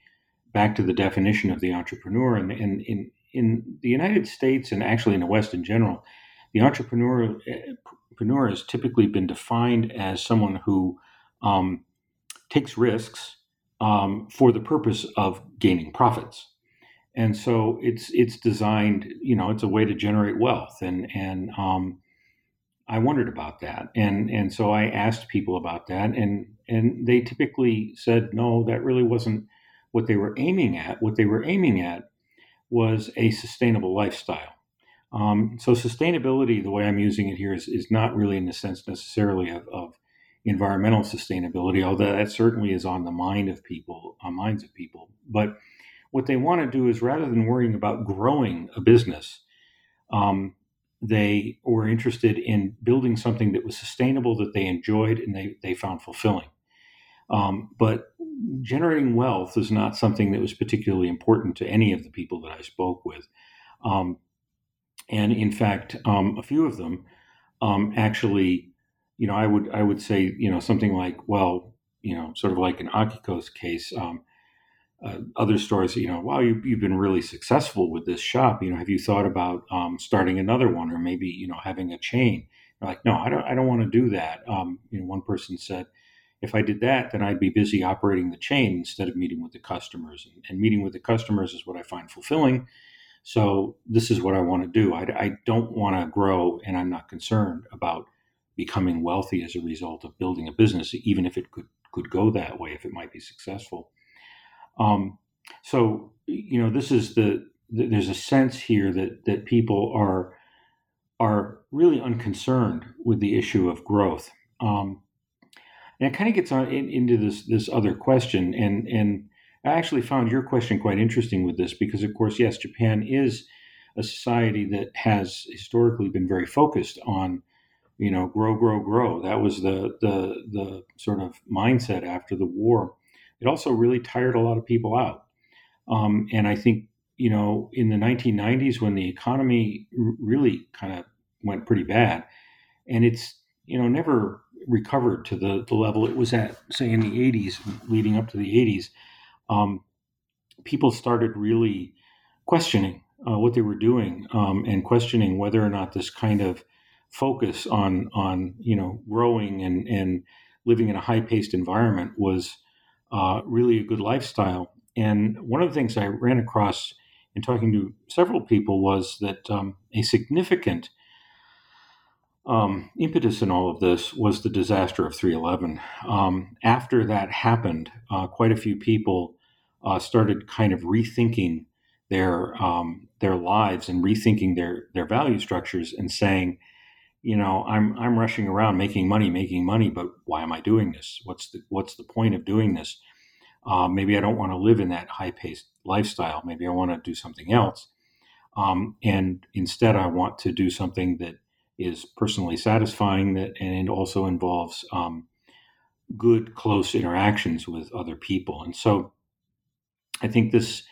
back to the definition of the entrepreneur. And, and in, in the United States and actually in the West in general, the entrepreneur, entrepreneur has typically been defined as someone who um, takes risks um, for the purpose of gaining profits. And so it's it's designed, you know, it's a way to generate wealth, and and um, I wondered about that, and and so I asked people about that, and and they typically said, no, that really wasn't what they were aiming at, what they were aiming at was a sustainable lifestyle. Um, so sustainability, the way I'm using it here, is, is not really in the sense necessarily of, of environmental sustainability, although that certainly is on the mind of people, on minds of people. But what they want to do is rather than worrying about growing a business, um, they were interested in building something that was sustainable, that they enjoyed, and they, they found fulfilling. Um, but generating wealth is not something that was particularly important to any of the people that I spoke with. Um, and in fact, um, a few of them um, actually, you know, I would I would say, you know, something like, well, you know, sort of like in Akiko's case, um, uh, other stores, you know, wow, you, you've been really successful with this shop. You know, have you thought about um, starting another one or maybe, you know, having a chain? They're like, no, I don't, I don't want to do that. Um, you know, one person said, if I did that, then I'd be busy operating the chain instead of meeting with the customers. And, and meeting with the customers is what I find fulfilling. So this is what I want to do. I, I don't want to grow, and I'm not concerned about becoming wealthy as a result of building a business, even if it could could go that way, if it might be successful. Um, so you know, this is the, the there's a sense here that that people are are really unconcerned with the issue of growth. Um, and it kind of gets on in, into this this other question, and and I actually found your question quite interesting with this because, of course, yes, Japan is a society that has historically been very focused on, you know, grow, grow, grow. That was the the the sort of mindset after the war. It also really tired a lot of people out, um, and I think you know in the 1990s when the economy really kind of went pretty bad, and it's you know never recovered to the, the level it was at, say, in the 80s, leading up to the 80s, um, people started really questioning uh, what they were doing um, and questioning whether or not this kind of focus on on you know growing and and living in a high paced environment was uh, really a good lifestyle. And one of the things I ran across in talking to several people was that um, a significant um, impetus in all of this was the disaster of 311. Um, after that happened, uh, quite a few people uh, started kind of rethinking their um, their lives and rethinking their their value structures and saying, you know, I'm I'm rushing around making money, making money, but why am I doing this? What's the what's the point of doing this? Uh, maybe I don't want to live in that high paced lifestyle. Maybe I want to do something else. Um, and instead, I want to do something that is personally satisfying that and also involves um, good, close interactions with other people. And so I think this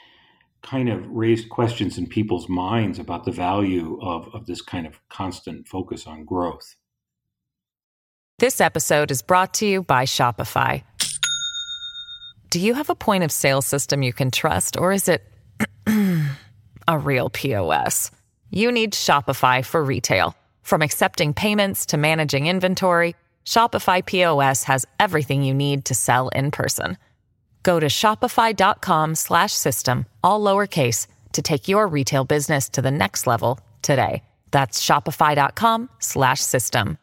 kind of raised questions in people's minds about the value of, of this kind of constant focus on growth. This episode is brought to you by Shopify. Do you have a point of sale system you can trust, or is it a real POS? You need Shopify for retail. From accepting payments to managing inventory, Shopify POS has everything you need to sell in person. Go to shopify.com slash system, all lowercase to take your retail business to the next level today. That's shopify.com slash system.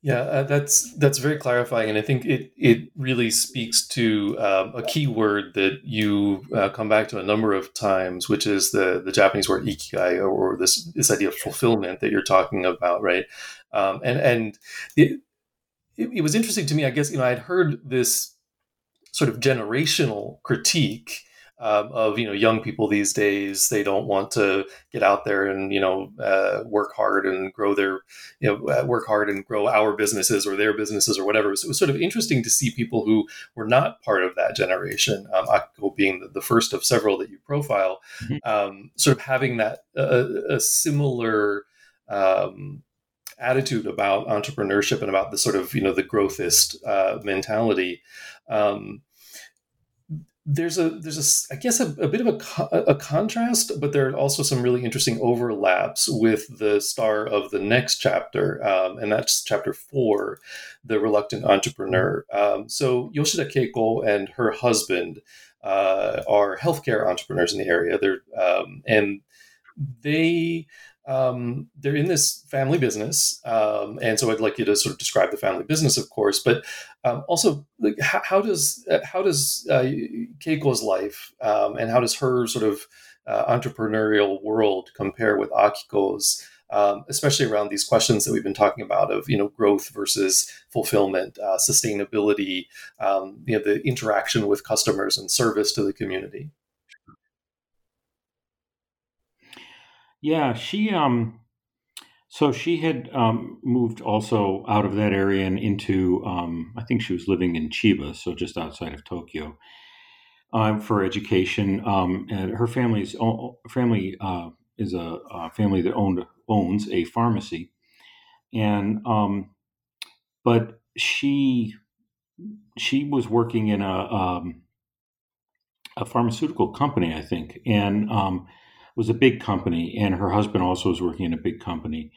Yeah, uh, that's that's very clarifying, and I think it it really speaks to um, a key word that you uh, come back to a number of times, which is the the Japanese word ikigai, or, this this idea of fulfillment that you're talking about, right? Um, and and it, it, it was interesting to me. I guess you know I'd heard this sort of generational critique um, of you know young people these days they don't want to get out there and you know uh, work hard and grow their you know uh, work hard and grow our businesses or their businesses or whatever so it was sort of interesting to see people who were not part of that generation um, Akiko being the, the, first of several that you profile mm-hmm. um, sort of having that uh, a similar um, attitude about entrepreneurship and about the sort of you know the growthist uh, mentality um, there's a there's a I guess a, a bit of a, a contrast, but there are also some really interesting overlaps with the star of the next chapter, um, and that's chapter four, the reluctant entrepreneur. Um, so Yoshida Keiko and her husband uh, are healthcare entrepreneurs in the area. They're um, and they um, they're in this family business, um, and so I'd like you to sort of describe the family business, of course, but um, also like how, how, does uh, how does uh, Keiko's life um, and how does her sort of uh, entrepreneurial world compare with Akiko's, um, especially around these questions that we've been talking about of you know growth versus fulfillment, uh, sustainability, um, you know the interaction with customers and service to the community. Yeah, she um so she had um, moved also out of that area and into um, I think she was living in Chiba, so just outside of Tokyo, uh, for education. Um, and her family's family uh, is a, a, family that owned owns a pharmacy, and um, but she she was working in a um, a pharmaceutical company, I think, and um, was a big company, and her husband also was working in a big company.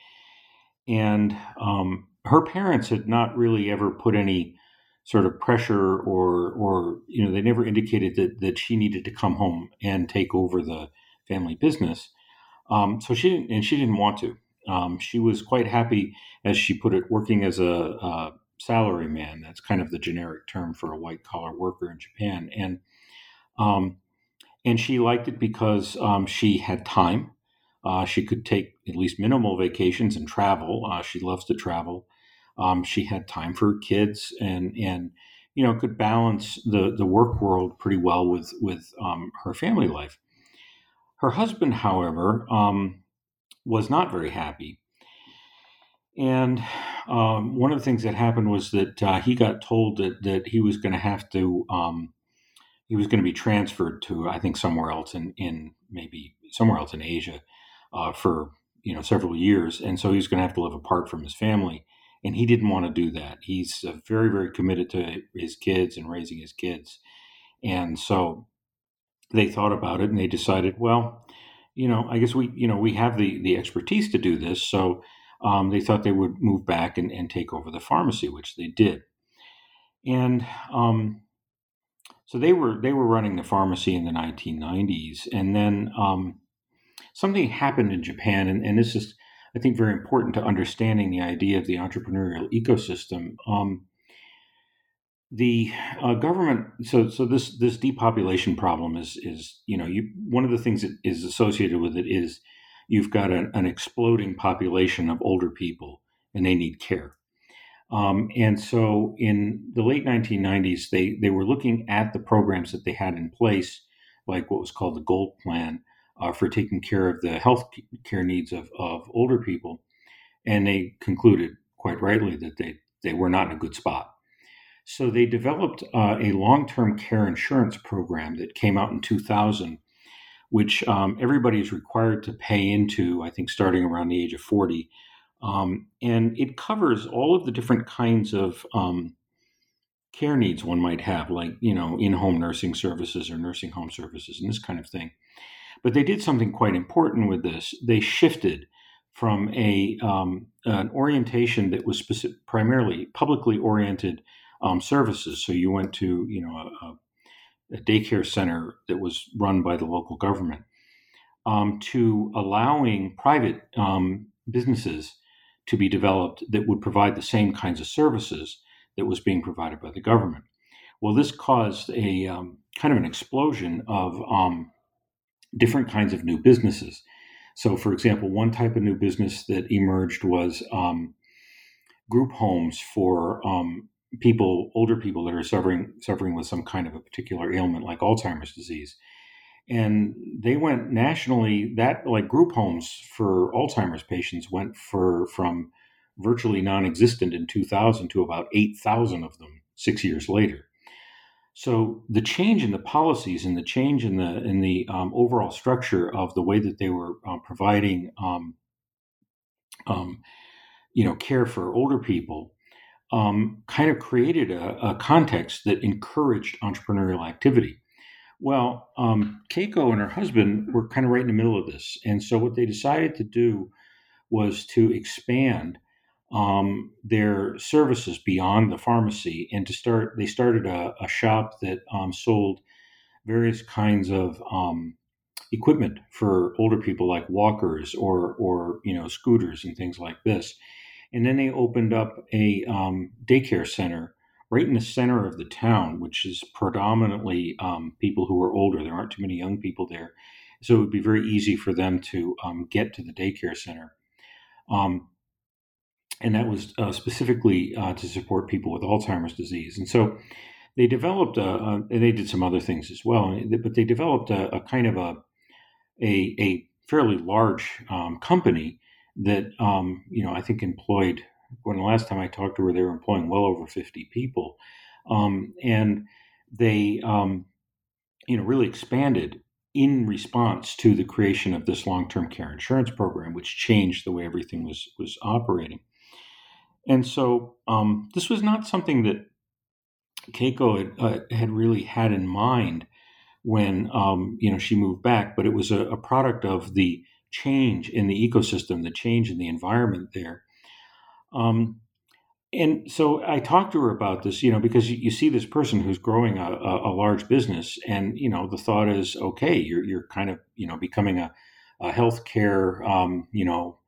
And um, her parents had not really ever put any sort of pressure or or you know they never indicated that that she needed to come home and take over the family business. Um, so she didn't, and she didn't want to. Um, she was quite happy, as she put it, working as a, a salary man. That's kind of the generic term for a white collar worker in Japan. And um, and she liked it because um, she had time. Uh, she could take at least minimal vacations and travel. Uh, she loves to travel. Um, she had time for her kids and and you know could balance the the work world pretty well with with um, her family life. Her husband, however, um, was not very happy. And um, one of the things that happened was that uh, he got told that that he was going to have to um, he was going to be transferred to I think somewhere else in in maybe somewhere else in Asia uh, for you know several years, and so he's going to have to live apart from his family, and he didn't want to do that. He's uh, very very committed to his kids and raising his kids, and so they thought about it and they decided, well, you know, I guess we you know we have the the expertise to do this, so. Um, they thought they would move back and, and take over the pharmacy, which they did. And um, so they were they were running the pharmacy in the 1990s, and then um, something happened in Japan, and, and, this is I think very important to understanding the idea of the entrepreneurial ecosystem. Um, the uh, government so so this this depopulation problem is is you know you one of the things that is associated with it is you've got an, an exploding population of older people and they need care Um, and so in the late 1990s, they, they were looking at the programs that they had in place, like what was called the Gold Plan, uh, for taking care of the health care needs of, of older people. And they concluded, quite rightly, that they, they were not in a good spot. So they developed uh, a long term care insurance program that came out in 2000, which um, everybody is required to pay into, I think, starting around the age of 40 um, and it covers all of the different kinds of um, care needs one might have, like, you know, in home nursing services or nursing home services and this kind of thing. But they did something quite important with this. They shifted from a um, an orientation that was specific, primarily publicly oriented um, services. So you went to, you know, a, a, daycare center that was run by the local government um, to allowing private um, businesses to be developed that would provide the same kinds of services that was being provided by the government. Well, this caused a um, kind of an explosion of um, different kinds of new businesses. So, for example, one type of new business that emerged was um, group homes for um, people, older people that are suffering suffering with some kind of a particular ailment, like Alzheimer's disease and they went nationally that like group homes for alzheimer's patients went for from virtually non-existent in 2000 to about 8000 of them six years later. So the change in the policies and the change in the in the um, overall structure of the way that they were uh, providing um, um, you know care for older people um, kind of created a, a context that encouraged entrepreneurial activity well, um, Keiko and her husband were kind of right in the middle of this. And so what they decided to do was to expand um, their services beyond the pharmacy and to start, they started a, a shop that um, sold various kinds of um, equipment for older people like walkers or, or, you know, scooters and things like this. And then they opened up a um, daycare center right in the center of the town, which is predominantly um, people who are older. There aren't too many young people there. So it would be very easy for them to um, get to the daycare center. Um, and that was uh, specifically uh, to support people with Alzheimer's disease. And so they developed, a, a, and they did some other things as well, but they developed a, a kind of a, a, fairly large um, company that, um, you know, I think employed when the last time I talked to her, they were employing well over 50 people. Um, and they, um, you know, really expanded in response to the creation of this long-term care insurance program, which changed the way everything was was operating. And so um, this was not something that Keiko had, uh, had, really had in mind when um, you know she moved back, but it was a, a product of the change in the ecosystem, the change in the environment there, um, and so I talked to her about this, you know, because you, see this person who's growing a, a, a, large business, and you know, the thought is, okay, you're you're kind of you know becoming a, a healthcare, um, you know,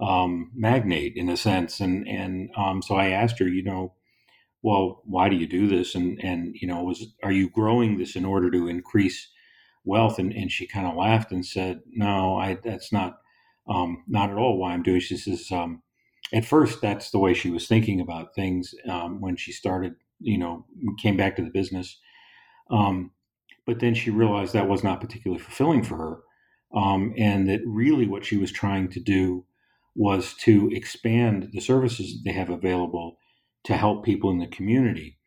um, magnate in a sense, and and um, so I asked her, you know, well, why do you do this, and and you know, was are you growing this in order to increase wealth? And and she kind of laughed and said, no, I that's not um, not at all why I'm doing. She says. Um, at first that's the way she was thinking about things um, when she started you know came back to the business. Um, but then she realized that was not particularly fulfilling for her um, and that really what she was trying to do was to expand the services they have available to help people in the community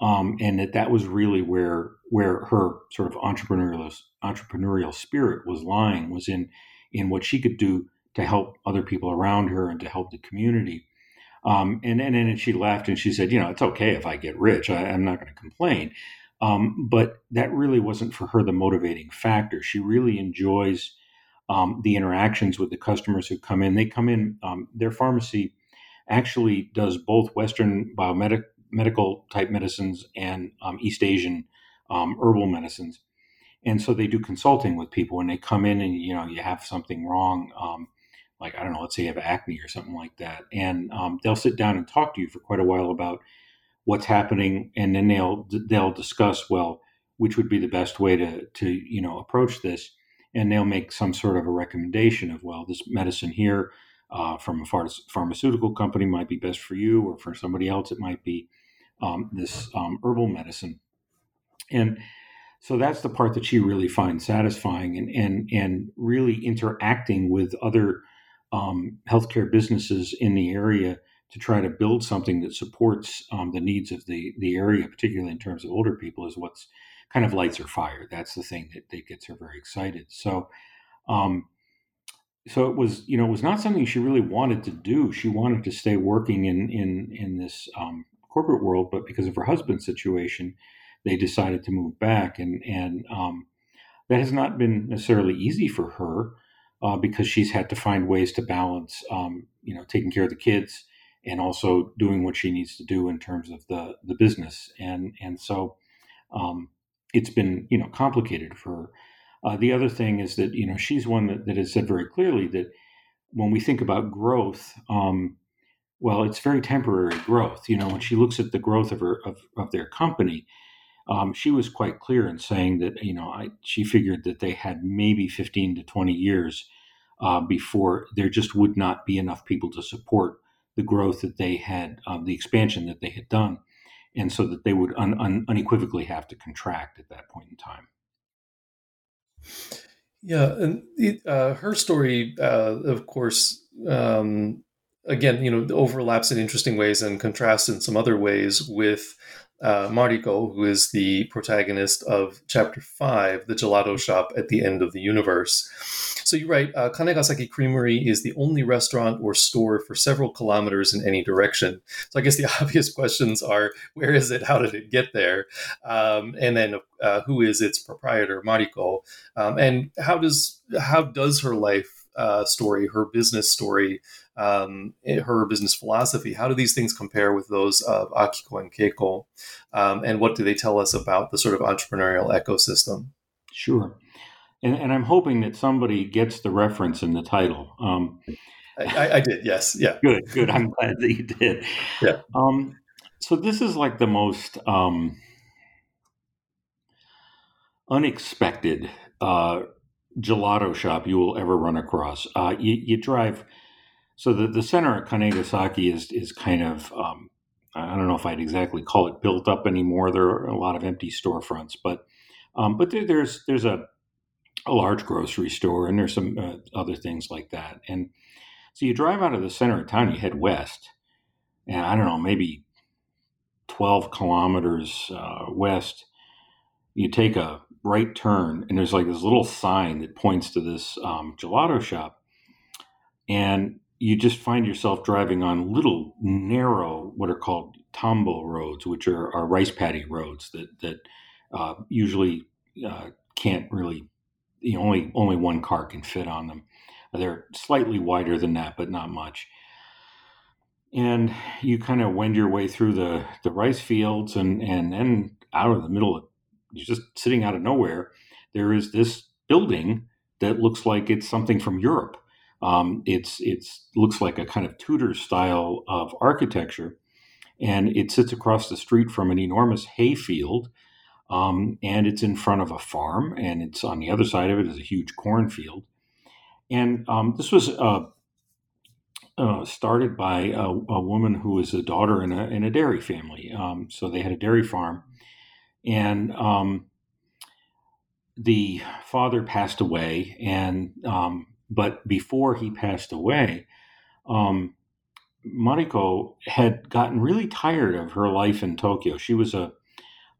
um, and that that was really where where her sort of entrepreneurial entrepreneurial spirit was lying was in in what she could do to help other people around her and to help the community. Um, and, and then she laughed and she said, you know, it's okay if I get rich. I, am not going to complain. Um, but that really wasn't for her the motivating factor. She really enjoys um, the interactions with the customers who come in. They come in, um, their pharmacy actually does both Western biomedical medical type medicines and um, East Asian um, herbal medicines. And so they do consulting with people when they come in and, you know, you have something wrong like I don't know, let's say you have acne or something like that, and um, they'll sit down and talk to you for quite a while about what's happening, and then they'll they'll discuss well which would be the best way to to you know approach this, and they'll make some sort of a recommendation of well this medicine here uh, from a phar- pharmaceutical company might be best for you, or for somebody else, it might be um, this um, herbal medicine. And so that's the part that she really finds satisfying and, and, and really interacting with other um, healthcare businesses in the area to try to build something that supports um, the needs of the, the area, particularly in terms of older people, is what's kind of lights her fire. That's the thing that, that gets her very excited. So, um, so it was, you know, it was not something she really wanted to do. She wanted to stay working in in in this um, corporate world, but because of her husband's situation, they decided to move back, and and um, that has not been necessarily easy for her uh, because she's had to find ways to balance, um, you know, taking care of the kids and also doing what she needs to do in terms of the the business, and and so um, it's been you know complicated for her. Uh, the other thing is that you know she's one that, that, has said very clearly that when we think about growth, um, well, it's very temporary growth. You know, when she looks at the growth of her of, of their company, um, she was quite clear in saying that you know I, she figured that they had maybe 15 to 20 years uh, before there just would not be enough people to support the growth that they had, uh, the expansion that they had done, and so that they would un, un, unequivocally have to contract at that point in time. Yeah, and it, uh, her story, uh, of course, um, again, you know, overlaps in interesting ways and contrasts in some other ways with uh, Mariko, who is the protagonist of chapter five, the gelato shop at the end of the universe. So you write, uh, Kanegasaki Creamery is the only restaurant or store for several kilometers in any direction. So I guess the obvious questions are, where is it? How did it get there? Um, and then uh, who is its proprietor, Mariko? Um, and how does how does her life uh, story, her business story, um, her business philosophy. How do these things compare with those of Akiko and Keiko? Um, and what do they tell us about the sort of entrepreneurial ecosystem? Sure. And, and I'm hoping that somebody gets the reference in the title. Um, I, I, did, yes. Yeah. Good, good. I'm glad that you did. Yeah. Um, so this is like the most um, unexpected uh, gelato shop you will ever run across. Uh, you, you, drive so the, the center at Kanegasaki is is kind of um, I don't know if I'd exactly call it built up anymore. There are a lot of empty storefronts, but um, but there, there's there's a a large grocery store and there's some uh, other things like that. And so you drive out of the center of town, you head west, and I don't know maybe twelve kilometers uh, west. You take a right turn, and there's like this little sign that points to this um, gelato shop. And you just find yourself driving on little narrow, what are called tambo roads, which are, are rice paddy roads that that uh, usually uh, can't really, you know, only only one car can fit on them. They're slightly wider than that, but not much. And you kind of wend your way through the, the rice fields, and and then out of the middle of, just sitting out of nowhere. There is this building that looks like it's something from Europe um, it's it's looks like a kind of Tudor style of architecture, and it sits across the street from an enormous hayfield, um, and it's in front of a farm, and it's on the other side of it is a huge cornfield, and um, this was uh, uh, started by a, a, woman who was a daughter in a in a dairy family. Um, so they had a dairy farm, and um, the father passed away, and um, but before he passed away, um, Mariko had gotten really tired of her life in Tokyo. She was a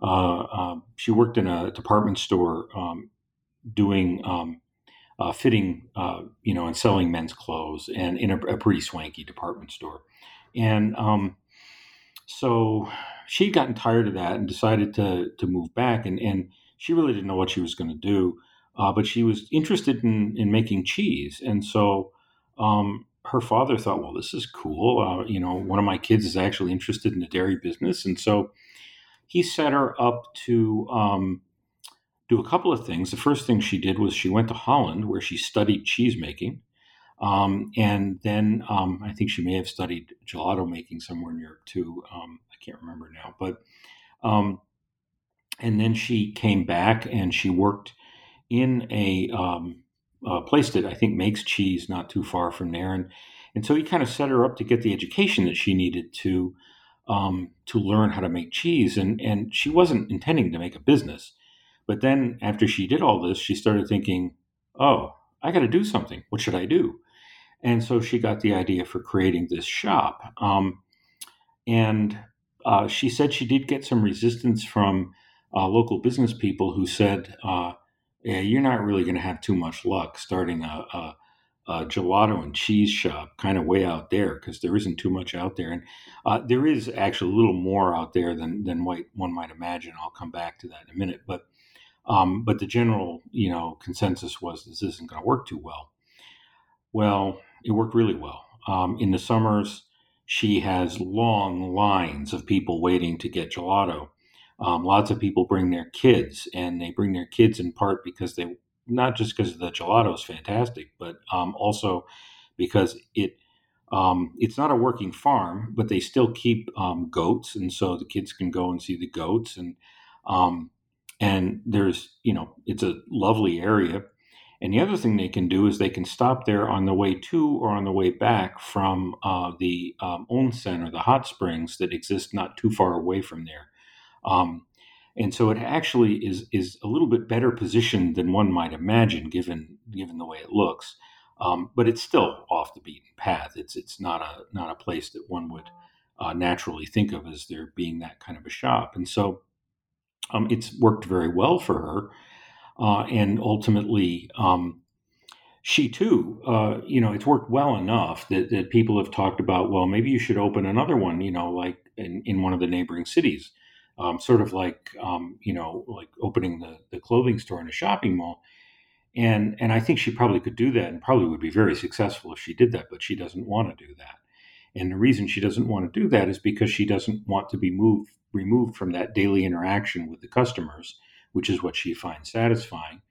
uh, uh, she worked in a department store um, doing um, uh, fitting, uh, you know, and selling men's clothes, and in a, a pretty swanky department store. And um, so she'd gotten tired of that and decided to to move back. And and she really didn't know what she was going to do uh, but she was interested in, in making cheese. And so um, her father thought, well, this is cool. Uh, you know, one of my kids is actually interested in the dairy business. And so he set her up to um, do a couple of things. The first thing she did was she went to Holland where she studied cheese making. Um, and then um, I think she may have studied gelato making somewhere in Europe too. Um, I can't remember now. But, um, and then she came back and she worked in a, um, a place that I think makes cheese not too far from there, and And so he kind of set her up to get the education that she needed to um, to learn how to make cheese. And and she wasn't intending to make a business, but then after she did all this, she started thinking, "Oh, I got to do something. What should I do?" And so she got the idea for creating this shop. Um, and uh, she said she did get some resistance from uh, local business people who said, uh, "Yeah, you're not really going to have too much luck starting a, a, a, gelato and cheese shop, kind of way out there, because there isn't too much out there, and uh, there is actually a little more out there than than what one might imagine. I'll come back to that in a minute, but." Um, but the general, you know, consensus was this isn't going to work too well. Well, it worked really well. Um, in the summers, she has long lines of people waiting to get gelato. Um, lots of people bring their kids, and they bring their kids in part because they not just because the gelato is fantastic, but um, also because it um, it's not a working farm, but they still keep um, goats, and so the kids can go and see the goats, and um, and there's you know it's a lovely area and the other thing they can do is they can stop there on the way to or on the way back from uh, the um, onsen or the hot springs that exist not too far away from there. Um, and so it actually is is a little bit better positioned than one might imagine, given given the way it looks. Um, but it's still off the beaten path. It's it's not a not a place that one would uh, naturally think of as there being that kind of a shop. And so um, it's worked very well for her and ultimately um, she too, uh, you know, it's worked well enough that, that people have talked about, well, maybe you should open another one, you know, like in, in one of the neighboring cities, um, sort of like, um, you know, like opening the, the clothing store in a shopping mall. And, and I think she probably could do that and probably would be very successful if she did that, but she doesn't want to do that. And the reason she doesn't want to do that is because she doesn't want to be moved, removed from that daily interaction with the customers which is what she finds satisfying.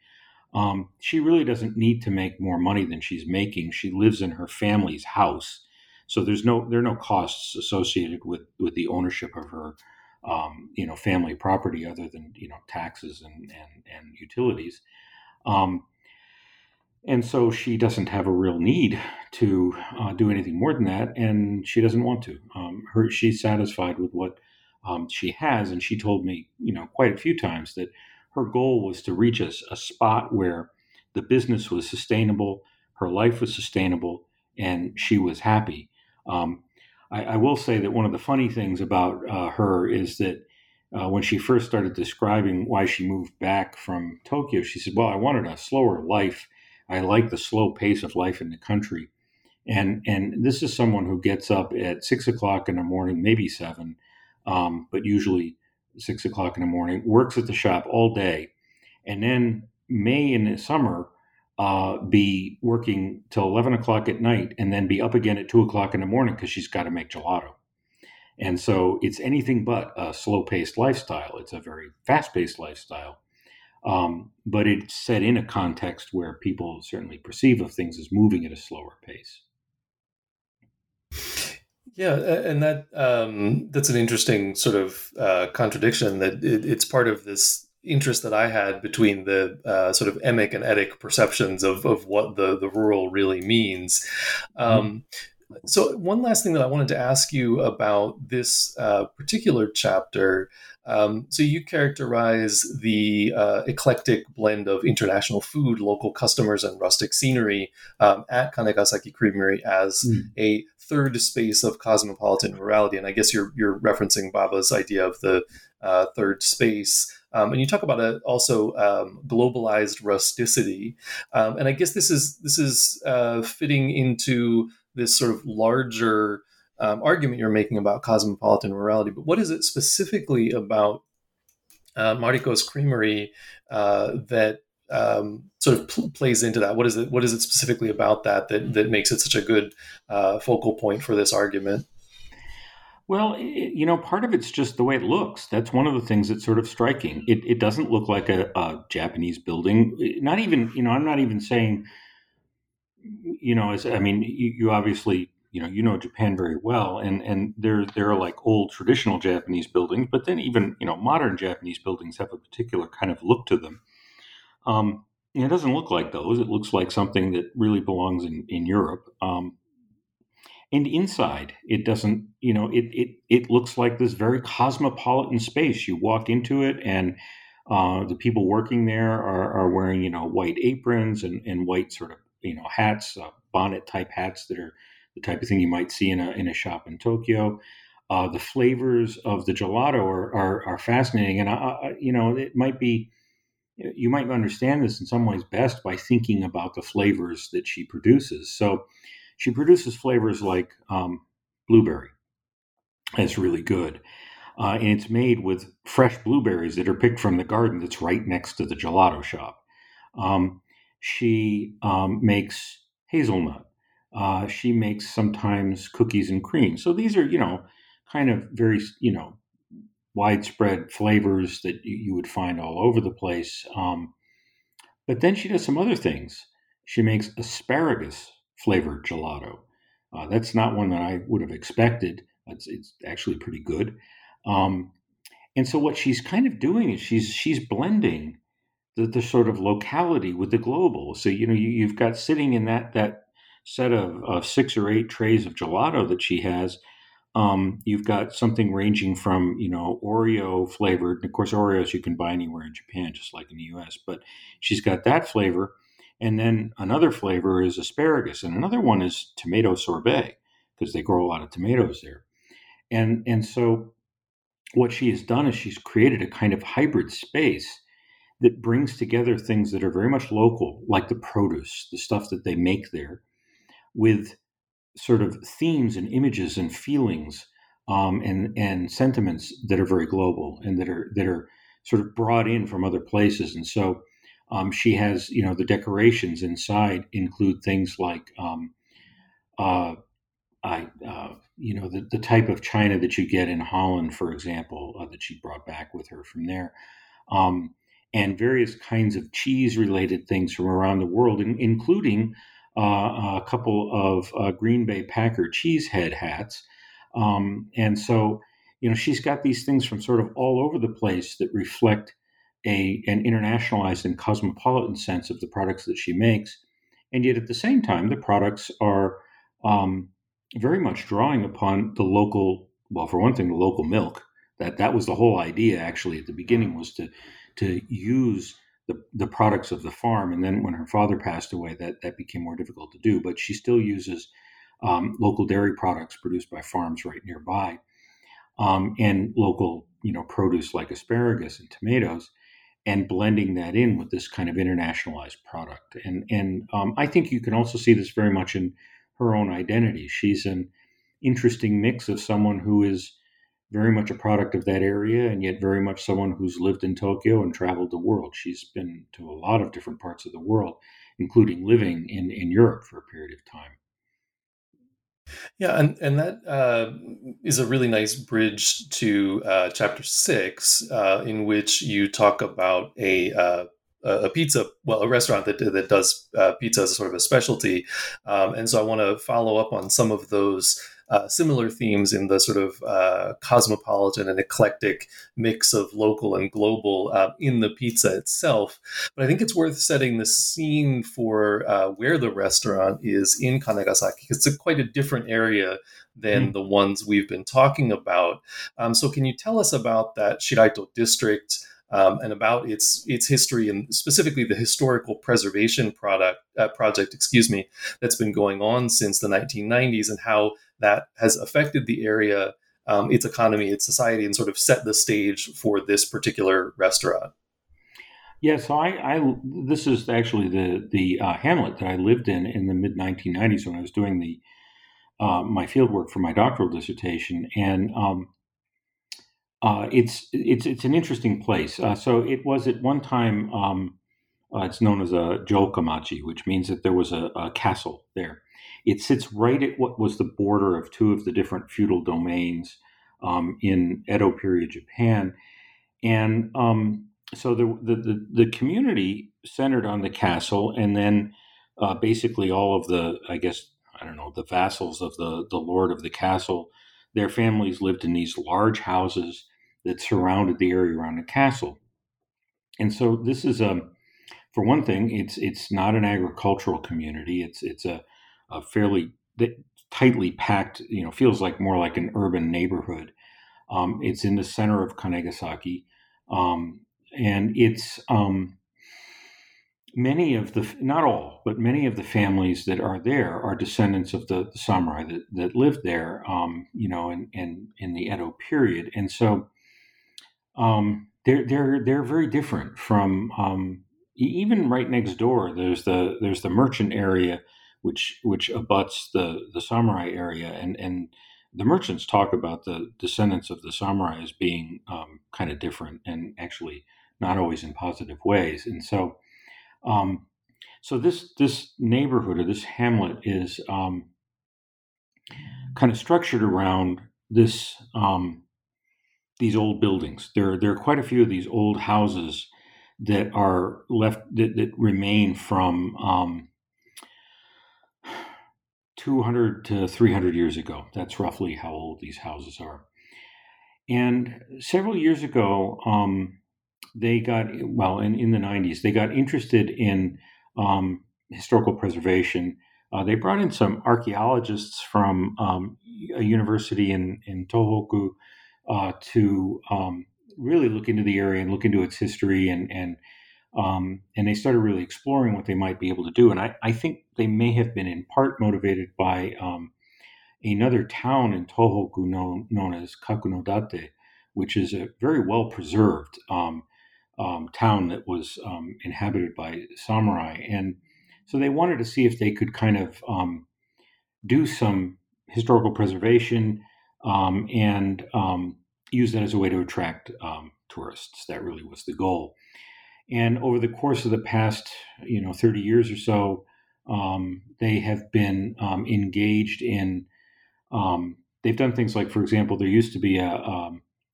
Um, she really doesn't need to make more money than she's making. She lives in her family's house, so there's no there are no costs associated with with the ownership of her um, you know family property other than you know taxes and and, and utilities. Um, and so she doesn't have a real need to uh, do anything more than that, and she doesn't want to. Um, her she's satisfied with what um, she has, and she told me, you know, quite a few times that her goal was to reach a, a spot where the business was sustainable, her life was sustainable, and she was happy. Um, I, I, will say that one of the funny things about uh, her is that uh, when she first started describing why she moved back from Tokyo, she said, "Well, I wanted a slower life. I like the slow pace of life in the country." And and this is someone who gets up at six o'clock in the morning, maybe seven, um, but usually six o'clock in the morning, works at the shop all day, and then may in the summer uh, be working till 11 o'clock at night and then be up again at 2 o'clock in the morning because she's got to make gelato. And so it's anything but a slow paced lifestyle. It's a very fast paced lifestyle. Um, but it's set in a context where people certainly perceive of things as moving at a slower pace. Yeah, and that um, that's an interesting sort of uh, contradiction. That it, it's part of this interest that I had between the uh, sort of emic and etic perceptions of, of what the, the rural really means. Um, so, one last thing that I wanted to ask you about this uh, particular chapter. Um, so, you characterize the uh, eclectic blend of international food, local customers, and rustic scenery um, at Kanegasaki Creamery as mm. a third space of cosmopolitan rurality. And I guess you're you're referencing Bhabha's idea of the uh, third space. Um, and you talk about a, also um, globalized rusticity, um, and I guess this is this is uh, fitting into this sort of larger um, argument you're making about cosmopolitan rurality, But what is it specifically about uh, Mariko's Creamery uh, that um, sort of pl- plays into that? What is it? What is it specifically about that that, that makes it such a good uh, focal point for this argument? Well, it, you know, part of it's just the way it looks. That's one of the things that's sort of striking. It, it doesn't look like a, a, Japanese building. Not even, you know, I'm not even saying, you know, as I mean, you, you obviously, you know, you know Japan very well, and and there there are like old traditional Japanese buildings, but then even you know modern Japanese buildings have a particular kind of look to them. Um, it doesn't look like those. It looks like something that really belongs in, in Europe. Um, and inside it doesn't you know it it it looks like this very cosmopolitan space you walk into it and uh, the people working there are, are wearing you know white aprons and, and white sort of you know hats uh, bonnet type hats that are the type of thing you might see in a in a shop in Tokyo. Uh, the flavors of the gelato are are, are fascinating, and I, I, you know it might be you might understand this in some ways best by thinking about the flavors that she produces. So she produces flavors like um, blueberry. That's really good. Uh, and it's made with fresh blueberries that are picked from the garden that's right next to the gelato shop. Um, she um, makes hazelnut. Uh, she makes sometimes cookies and cream. So these are, you know, kind of very, you know, widespread flavors that you, would find all over the place. Um, but then she does some other things. She makes asparagus flavored gelato. Uh, that's not one that I would have expected. It's, it's actually pretty good. Um, and so what she's kind of doing is she's she's blending the, the sort of locality with the global. So you know you, you've got sitting in that that set of, of six or eight trays of gelato that she has. Um, you've got something ranging from you know Oreo flavored, and of course Oreos you can buy anywhere in Japan, just like in the U.S. But she's got that flavor, and then another flavor is asparagus, and another one is tomato sorbet because they grow a lot of tomatoes there. And and so what she has done is she's created a kind of hybrid space that brings together things that are very much local, like the produce, the stuff that they make there, with sort of themes and images and feelings um, and and sentiments that are very global and that are that are sort of brought in from other places. And so um, she has, you know, the decorations inside include things like, um, uh, I, uh, you know, the, the type of china that you get in Holland, for example, uh, that she brought back with her from there. Um, and various kinds of cheese related things from around the world, in, including uh, a couple of uh, Green Bay Packer cheese head hats. Um, and so, you know, she's got these things from sort of all over the place that reflect a an internationalized and cosmopolitan sense of the products that she makes. And yet, at the same time, the products are um, very much drawing upon the local. Well, for one thing, the local milk. That that was the whole idea. Actually, at the beginning, was to to use the, the products of the farm. And then when her father passed away, that, that became more difficult to do. But she still uses um, local dairy products produced by farms right nearby um, and local, you know, produce like asparagus and tomatoes and blending that in with this kind of internationalized product. And, and um, I think you can also see this very much in her own identity. She's an interesting mix of someone who is very much a product of that area and yet very much someone who's lived in Tokyo and traveled the world. She's been to a lot of different parts of the world, including living in, in Europe for a period of time. Yeah, and and that uh, is a really nice bridge to uh, chapter six, uh, in which you talk about a uh, a pizza, well, a restaurant that that does uh, pizza as sort of a specialty, um, and so I want to follow up on some of those uh, similar themes in the sort of uh, cosmopolitan and eclectic mix of local and global uh, in the pizza itself. But I think it's worth setting the scene for uh, where the restaurant is in Kanegasaki. It's a, quite a different area than mm. the ones we've been talking about. Um, so, can you tell us about that Shiraito district? Um, and about its its history and specifically the historical preservation product uh, project, excuse me, that's been going on since the 1990s, and how that has affected the area, um, its economy, its society, and sort of set the stage for this particular restaurant. Yeah, so I, I this is actually the the uh, hamlet that I lived in in the mid 1990s when I was doing the uh, my fieldwork for my doctoral dissertation, and um, uh, it's it's it's an interesting place. Uh, so it was at one time um, uh, it's known as a jokamachi, which means that there was a, a castle there, it sits right at what was the border of two of the different feudal domains um, in Edo period Japan. And um, so the, the, the, the, community centered on the castle, and then uh, basically all of the, I guess, I don't know, the vassals of the, the lord of the castle, their families lived in these large houses that surrounded the area around the castle. And so this is a, um, for one thing, it's it's not an agricultural community. It's it's a a fairly tightly packed. You know, feels like more like an urban neighborhood. Um, it's in the center of Kanegasaki, um, and it's um, many of the not all, but many of the families that are there are descendants of the, the samurai that, that lived there. Um, you know, in, in in the Edo period, and so um, they're they're they're very different from um, even right next door. There's the there's the merchant area, which which abuts the the samurai area, and and the merchants talk about the descendants of the samurai as being um, kind of different and actually not always in positive ways. And so, um, so this this neighborhood or this hamlet is um, kind of structured around this um, these old buildings. There, there are quite a few of these old houses that are left that, that remain from um, 200 to 300 years ago. That's roughly how old these houses are. And several years ago, um, they got well in, in the 90s. They got interested in um, historical preservation. Uh, they brought in some archaeologists from um, a university in in Tohoku uh, to um, really look into the area and look into its history and and um, and they started really exploring what they might be able to do. And I, I think they may have been in part motivated by um, another town in Tohoku known, known as Kakunodate, which is a very well preserved um, um, town that was um, inhabited by samurai. And so they wanted to see if they could kind of um, do some historical preservation um, and um, use that as a way to attract um, tourists. That really was the goal. And over the course of the past, you know, 30 years or so, um, they have been um, engaged in. They've done things like, for example, there used to be a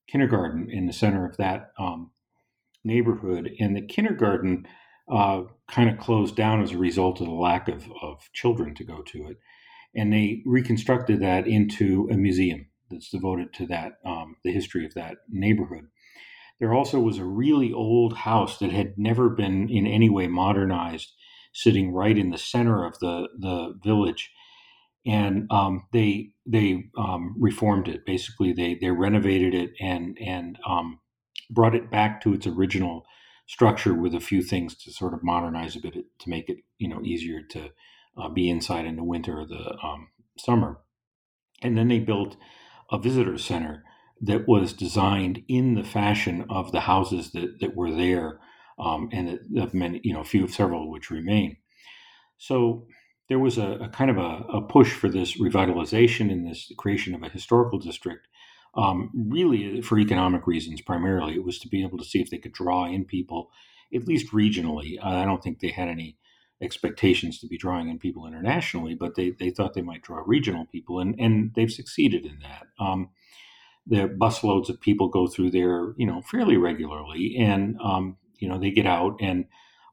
kindergarten in the center of that neighborhood, and the kindergarten uh, kind of closed down as a result of the lack of, of children to go to it. And they reconstructed that into a museum that's devoted to that, um, the history of that neighborhood. There also was a really old house that had never been in any way modernized, sitting right in the center of the the village, and um, they they um, reformed it. Basically, they they renovated it and and um, brought it back to its original structure with a few things to sort of modernize a bit to make it you know easier to uh, be inside in the winter or the um, summer. And then they built a visitor center that was designed in the fashion of the houses that, that were there, um, and of many, you know, a few, of several which remain. So there was a, a kind of a, a, push for this revitalization and this creation of a historical district, um, really for economic reasons primarily. It was to be able to see if they could draw in people, at least regionally. I don't think they had any expectations to be drawing in people internationally, but they, they thought they might draw regional people, and, and they've succeeded in that. Um, the busloads of people go through there, you know, fairly regularly, and um, you know they get out, and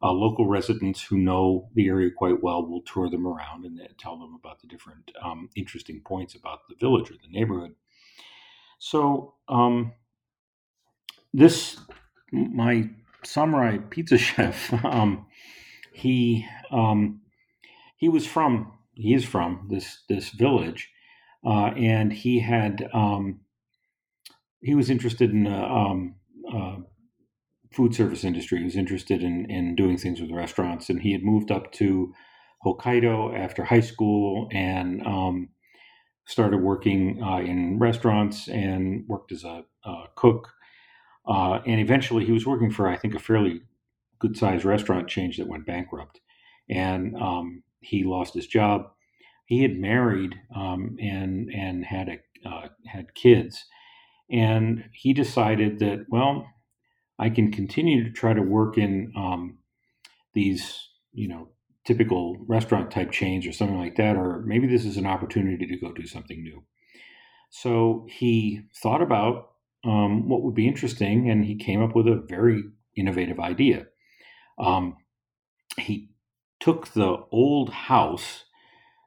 uh, local residents who know the area quite well will tour them around and tell them about the different um, interesting points about the village or the neighborhood. So um, this, my samurai pizza chef, um, he um, he was from he is from this this village, uh, and he had um, he was interested in uh, um, uh, food service industry. He was interested in in doing things with restaurants, and he had moved up to Hokkaido after high school and um, started working uh, in restaurants and worked as a, a cook. Uh, and eventually, he was working for I think a fairly good sized restaurant chain that went bankrupt, and um, he lost his job. He had married um, and and had a uh, had kids, and he decided that well, I can continue to try to work in um, these you know typical restaurant type chains or something like that, or maybe this is an opportunity to go do something new. So he thought about um, what would be interesting, and he came up with a very innovative idea. Um, he took the old house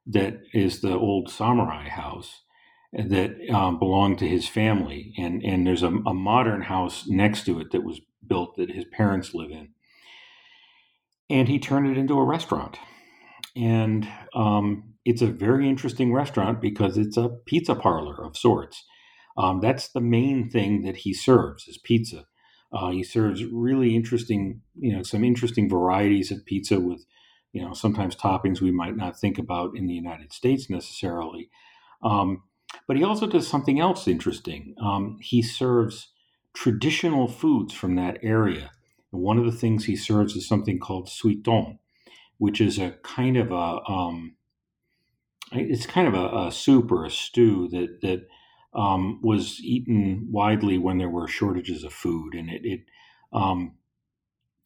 that is the old samurai house that um, belonged to his family, and and there's a, a, modern house next to it that was built that his parents live in, and he turned it into a restaurant, and um, it's a very interesting restaurant because it's a pizza parlor of sorts. Um, that's the main thing that he serves is pizza. Uh, he serves really interesting, you know, some interesting varieties of pizza with, you know, sometimes toppings we might not think about in the United States necessarily. Um, but he also does something else interesting. Um, he serves traditional foods from that area. And one of the things he serves is something called suiton, which is a kind of a um, it's kind of a, a, soup or a stew that that um, was eaten widely when there were shortages of food, and it it um,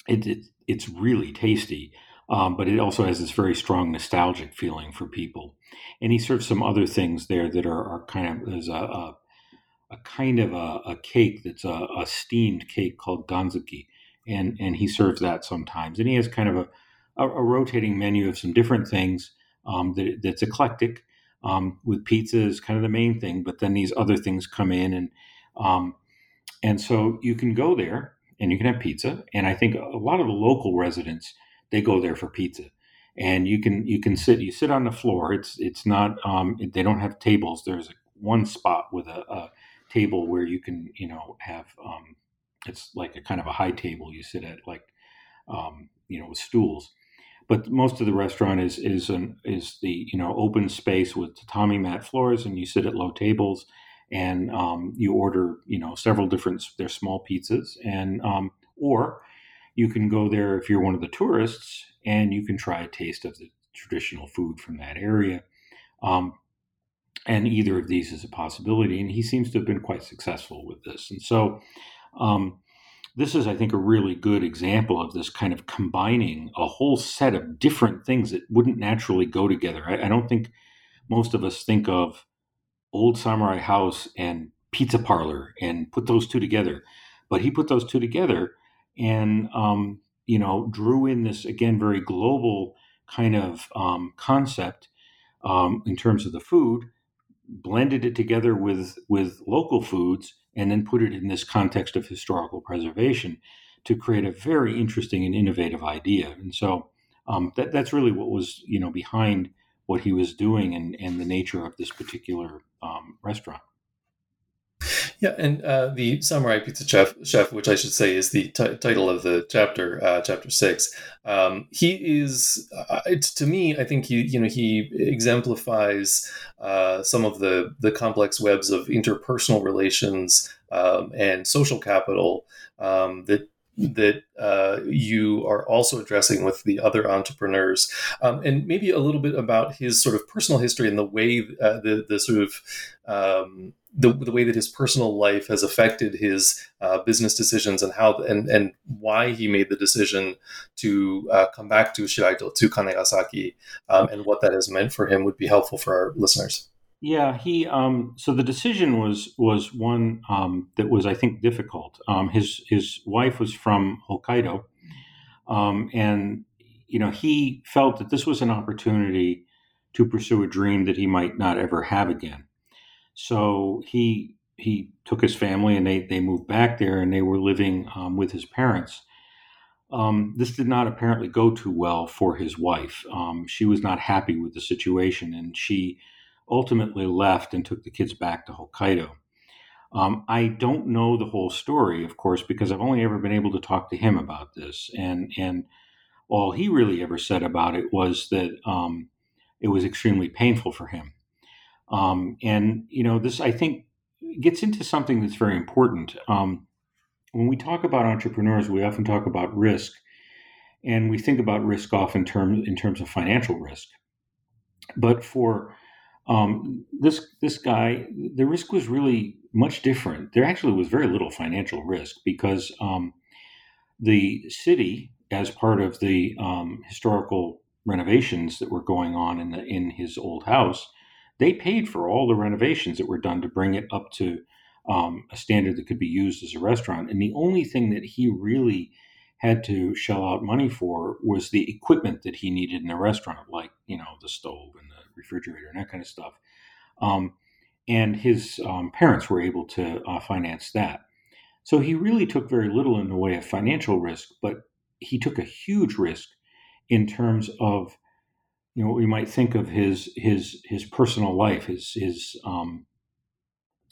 it, it, it's really tasty, um, but it also has this very strong nostalgic feeling for people. And he serves some other things there that are, are kind of there's a, a, a kind of a, a, cake that's a, a steamed cake called ganzuki, and and he serves that sometimes. And he has kind of a a, a rotating menu of some different things um, that, that's eclectic. Um, with pizza is kind of the main thing, but then these other things come in, and um, and so you can go there and you can have pizza. And I think a lot of the local residents they go there for pizza, and you can you can sit you sit on the floor. It's it's not um, they don't have tables. There's one spot with a, a table where you can you know have um, it's like a kind of a high table you sit at like um, you know with stools but most of the restaurant is is an, is the you know open space with tatami mat floors, and you sit at low tables, and um, you order you know several different their small pizzas, and um, or you can go there if you're one of the tourists, and you can try a taste of the traditional food from that area. Um, and either of these is a possibility, and he seems to have been quite successful with this. And so, um, this is, I think, a really good example of this kind of combining a whole set of different things that wouldn't naturally go together. I, I don't think most of us think of old samurai house and pizza parlor and put those two together, but he put those two together and um, you know drew in this again very global kind of um, concept um, in terms of the food, blended it together with with local foods and then put it in this context of historical preservation to create a very interesting and innovative idea. And so um, that, that's really what was you know behind what he was doing and, and the nature of this particular um, restaurant. Yeah, and uh, the Samurai Pizza Chef, chef, which I should say is the t- title of the chapter, uh, chapter six. Um, he is, uh, to me, I think he, you know, he exemplifies uh, some of the the complex webs of interpersonal relations um, and social capital um, that that uh, you are also addressing with the other entrepreneurs, um, and maybe a little bit about his sort of personal history and the way uh, the the sort of um, the, the way that his personal life has affected his uh, business decisions and how and and why he made the decision to uh, come back to Shiraito to Kanegasaki um, and what that has meant for him would be helpful for our listeners. Yeah, he. Um, so the decision was was one um, that was, I think, difficult. Um, his his wife was from Hokkaido, um, and you know he felt that this was an opportunity to pursue a dream that he might not ever have again. So he he took his family and they they moved back there and they were living um, with his parents. Um, this did not apparently go too well for his wife. She was not happy with the situation and she ultimately left and took the kids back to Hokkaido. Um, I don't know the whole story, of course, because I've only ever been able to talk to him about this, and and all he really ever said about it was that um, it was extremely painful for him. Um, and, you know, this, I think, gets into something that's very important. Um, when we talk about entrepreneurs, we often talk about risk, and we think about risk often in terms, in terms of financial risk. But for um, this this guy, the risk was really much different. There actually was very little financial risk because um, the city, as part of the um, historical renovations that were going on in the, in his old house, they paid for all the renovations that were done to bring it up to um, a standard that could be used as a restaurant. And the only thing that he really had to shell out money for was the equipment that he needed in the restaurant, like you know the stove and the refrigerator and that kind of stuff. Um, and his um, parents were able to uh, finance that. So he really took very little in the way of financial risk, but he took a huge risk in terms of you know what we might think of his his his personal life, his his um,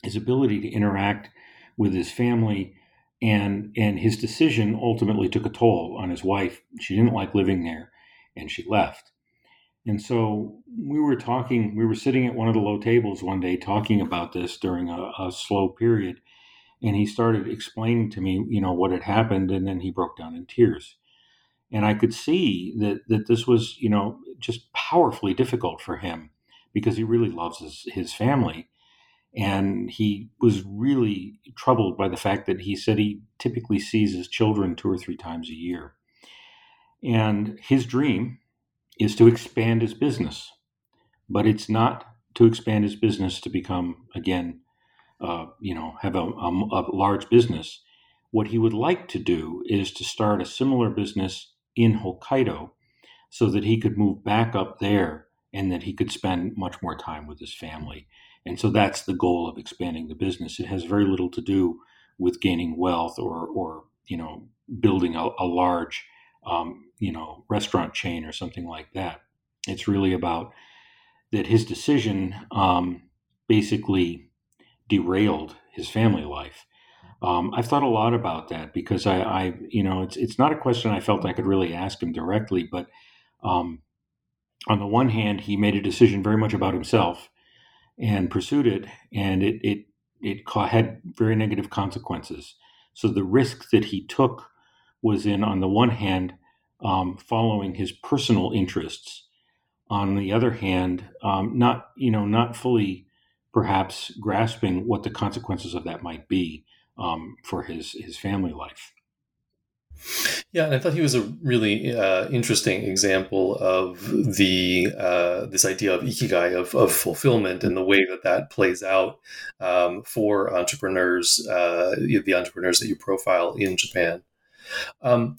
his ability to interact with his family, and and his decision ultimately took a toll on his wife. She didn't like living there, and she left. And so we were talking. We were sitting at one of the low tables one day talking about this during a, a slow period, and he started explaining to me, you know, what had happened, and then he broke down in tears. And I could see that that this was you know just powerfully difficult for him because he really loves his, his family. And he was really troubled by the fact that he said he typically sees his children two or three times a year. And his dream is to expand his business but it's not to expand his business to become again uh, you know have a, a, a large business what he would like to do is to start a similar business in Hokkaido so that he could move back up there and that he could spend much more time with his family. And so that's the goal of expanding the business. It has very little to do with gaining wealth or, or you know, building a, a large, um, you know, restaurant chain or something like that. It's really about that his decision um, basically derailed his family life. Um, I've thought a lot about that because I, I, you know, it's it's not a question I felt I could really ask him directly, but um, on the one hand, he made a decision very much about himself and pursued it, and it it it had very negative consequences. So the risk that he took was in, on the one hand, um, following his personal interests. On the other hand, um, not you know not fully perhaps grasping what the consequences of that might be um, for his his family life. Yeah, and I thought he was a really uh, interesting example of the uh, this idea of ikigai of, of fulfillment and the way that that plays out um, for entrepreneurs, uh, the entrepreneurs that you profile in Japan. Um,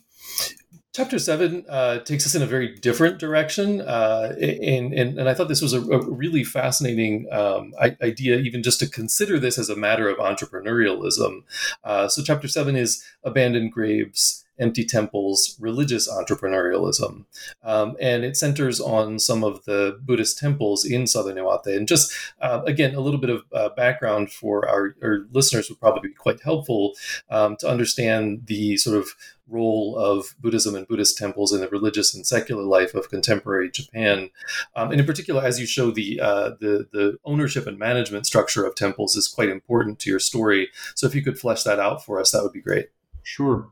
chapter seven uh, takes us in a very different direction, uh, and, and, and I thought this was a, a really fascinating um, idea, even just to consider this as a matter of entrepreneurialism. Uh, so, chapter seven is abandoned graves empty temples, religious entrepreneurialism. Um, and it centers on some of the Buddhist temples in southern Iwate. And just, uh, again, a little bit of uh, background for our, our, listeners would probably be quite helpful um, to understand the sort of role of Buddhism and Buddhist temples in the religious and secular life of contemporary Japan. Um, and in particular, as you show, the, uh, the, the ownership and management structure of temples is quite important to your story. So if you could flesh that out for us, that would be great. Sure.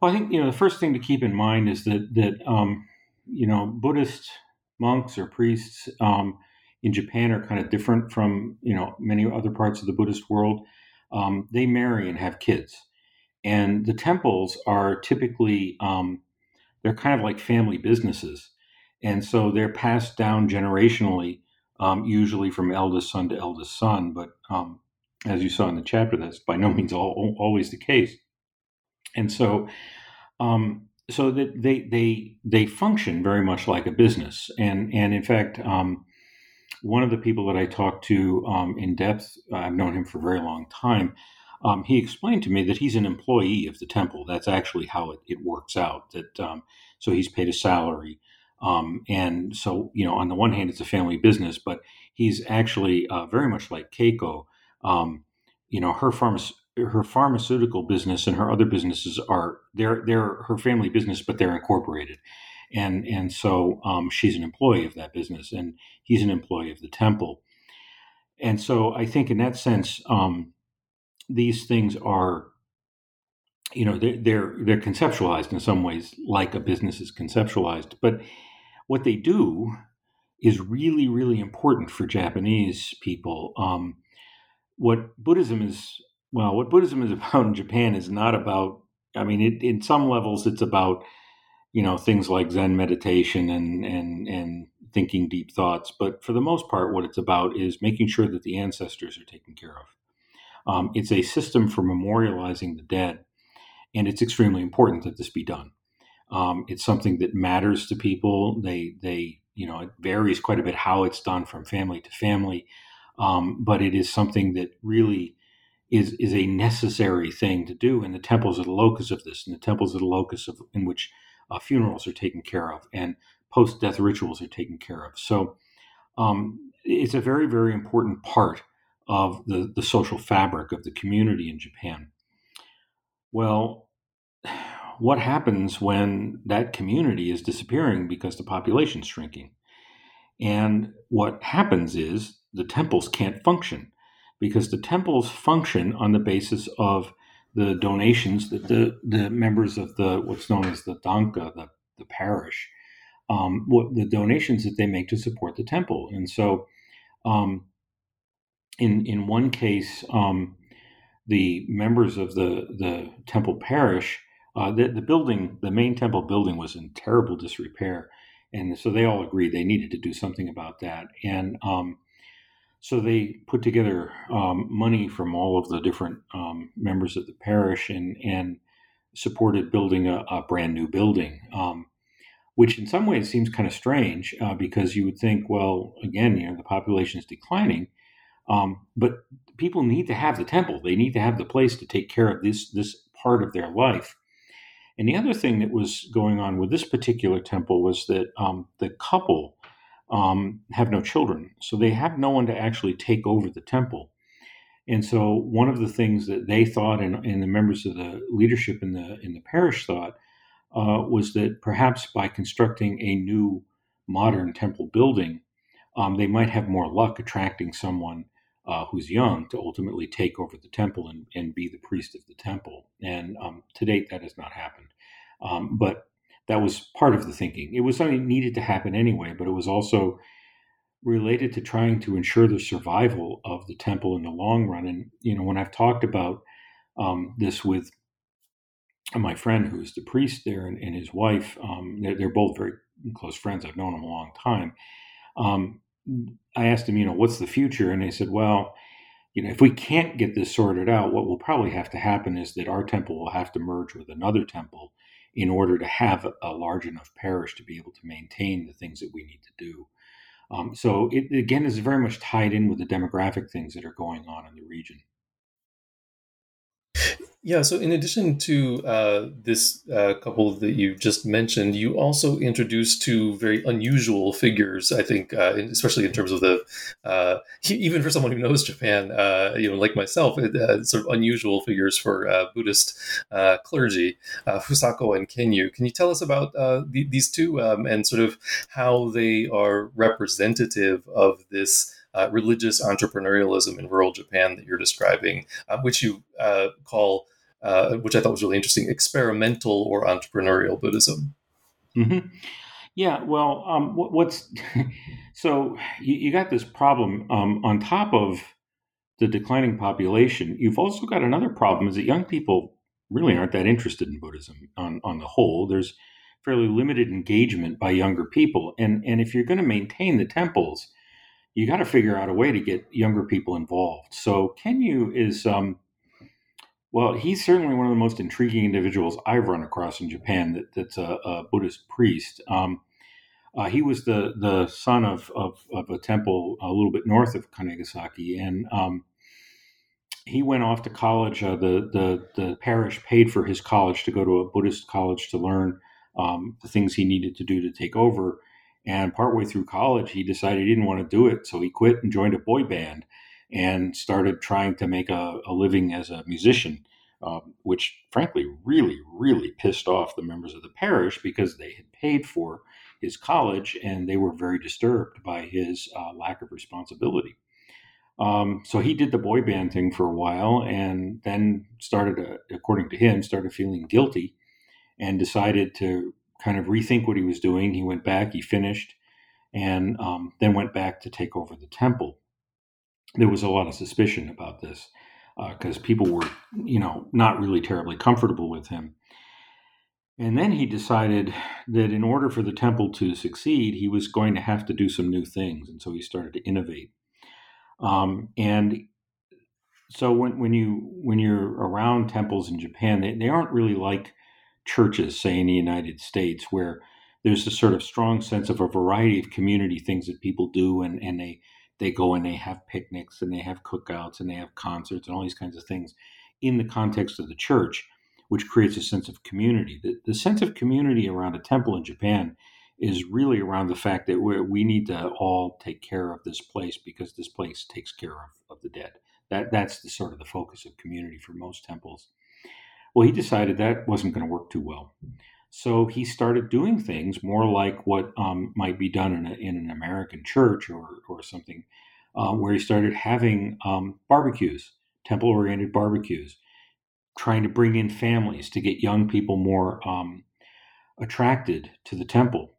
Well, I think you know the first thing to keep in mind is that that um, you know Buddhist monks or priests um, in Japan are kind of different from you know many other parts of the Buddhist world. Um, they marry and have kids, and the temples are typically um, they're kind of like family businesses, and so they're passed down generationally, um, usually from eldest son to eldest son. But um, as you saw in the chapter, that's by no means all, always the case. And so um, so that they they they function very much like a business. And and in fact um, one of the people that I talked to um, in depth I've known him for a very long time um, he explained to me that he's an employee of the temple. That's actually how it, it works out that um, so he's paid a salary. Um, and so you know on the one hand it's a family business but he's actually uh, very much like Keiko. You know her pharmacy her pharmaceutical business and her other businesses are they're they're her family business, but they're incorporated, and and so um, she's an employee of that business, and he's an employee of the temple, and so I think in that sense, um, these things are, you know, they're, they're they're conceptualized in some ways like a business is conceptualized, but what they do is really really important for Japanese people. Um, what Buddhism is well, what Buddhism is about in Japan is not about. I mean, it, in some levels, it's about you know things like Zen meditation and and and thinking deep thoughts. But for the most part, what it's about is making sure that the ancestors are taken care of. Um, it's a system for memorializing the dead, and it's extremely important that this be done. Um, it's something that matters to people. They they you know it varies quite a bit how it's done from family to family, um, but it is something that really is is a necessary thing to do, and the temples are the locus of this, and the temples are the locus of in which uh, funerals are taken care of, and post death rituals are taken care of. So um, it's a very, very important part of the, the social fabric of the community in Japan. Well, what happens when that community is disappearing because the population's shrinking? And what happens is the temples can't function because the temples function on the basis of the donations that the, the members of the what's known as the danka, the, the parish, um, what the donations that they make to support the temple. And so, um, in in one case, um, the members of the the temple parish, uh, the, the building, the main temple building, was in terrible disrepair, and so they all agreed they needed to do something about that. And um, so they put together um, money from all of the different um, members of the parish and and supported building a, a brand new building, um, which in some ways seems kind of strange uh, because you would think, well, again, you know, the population is declining, um, but people need to have the temple. They need to have the place to take care of this this part of their life. And the other thing that was going on with this particular temple was that um, the couple um, have no children. So they have no one to actually take over the temple. And so one of the things that they thought, and, and the members of the leadership in the in the parish thought, uh, was that perhaps by constructing a new modern temple building, um, they might have more luck attracting someone uh, who's young to ultimately take over the temple and, and be the priest of the temple. And um, to date, that has not happened. Um, but that was part of the thinking. It was something that needed to happen anyway, but it was also related to trying to ensure the survival of the temple in the long run. And you know, when I've talked about um, this with my friend who's the priest there and, and his wife, um, they're, they're, both very close friends. I've known them a long time. Um, I asked him, you know, what's the future? And they said, well, you know, if we can't get this sorted out, what will probably have to happen is that our temple will have to merge with another temple in order to have a large enough parish to be able to maintain the things that we need to do. Um, so it again is very much tied in with the demographic things that are going on in the region. Yeah, so in addition to uh, this uh, couple that you just mentioned, you also introduced two very unusual figures. I think, uh, especially in terms of the uh, even for someone who knows Japan, uh, you know, like myself, uh, sort of unusual figures for Buddhist clergy, Fusako and Kenyu. Can you tell us about the, these two um, and sort of how they are representative of this? Uh, religious entrepreneurialism in rural Japan that you're describing, uh, which you uh, call, uh, which I thought was really interesting, experimental or entrepreneurial Buddhism. Mm-hmm. Yeah, well, um, what, what's so you, you, got this problem um, on top of the declining population. You've also got another problem: is that young people really aren't that interested in Buddhism on on the whole. There's fairly limited engagement by younger people, and and if you're going to maintain the temples, you got to figure out a way to get younger people involved. So Kenyu is, um, well, he's certainly one of the most intriguing individuals I've run across in Japan. That, that's a, a Buddhist priest. Um, uh, he was the the son of, of, of a temple a little bit north of Kanegasaki, and um, he went off to college. Uh, the the the parish paid for his college to go to a Buddhist college to learn um, the things he needed to do to take over. And partway through college, he decided he didn't want to do it. So he quit and joined a boy band and started trying to make a, a living as a musician, um, which frankly really, really pissed off the members of the parish because they had paid for his college and they were very disturbed by his uh, lack of responsibility. Um, so he did the boy band thing for a while and then started, uh, according to him, started feeling guilty and decided to kind of rethink what he was doing. He went back, he finished, and um, then went back to take over the temple. There was a lot of suspicion about this because uh, people were, you know, not really terribly comfortable with him. And then he decided that in order for the temple to succeed, he was going to have to do some new things, and so he started to innovate. Um, and so when, when you when you're around temples in Japan, they, they aren't really like churches, say in the United States, where there's a sort of strong sense of a variety of community things that people do, and, and they they go and they have picnics and they have cookouts and they have concerts and all these kinds of things in the context of the church, which creates a sense of community. The, the sense of community around a temple in Japan is really around the fact that we we need to all take care of this place because this place takes care of, of the dead. That that's the sort of the focus of community for most temples. Well, he decided that wasn't going to work too well. So he started doing things more like what um, might be done in, a, in, an American church or, or something, uh, where he started having um, barbecues, temple oriented barbecues, trying to bring in families to get young people more um, attracted to the temple.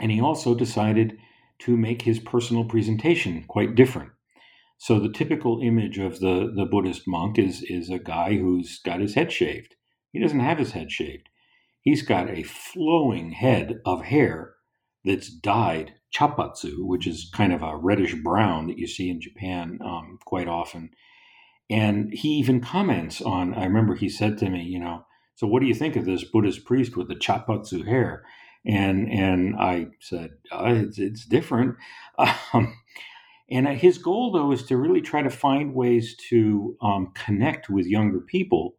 And he also decided to make his personal presentation quite different. So the typical image of the, the Buddhist monk is, is a guy who's got his head shaved. He doesn't have his head shaved. He's got a flowing head of hair that's dyed chapatsu, which is kind of a reddish brown that you see in Japan um, quite often. And he even comments on, I remember he said to me, you know, so what do you think of this Buddhist priest with the chapatsu hair? And and I said, uh, it's, it's different. Um, and his goal, though, is to really try to find ways to um, connect with younger people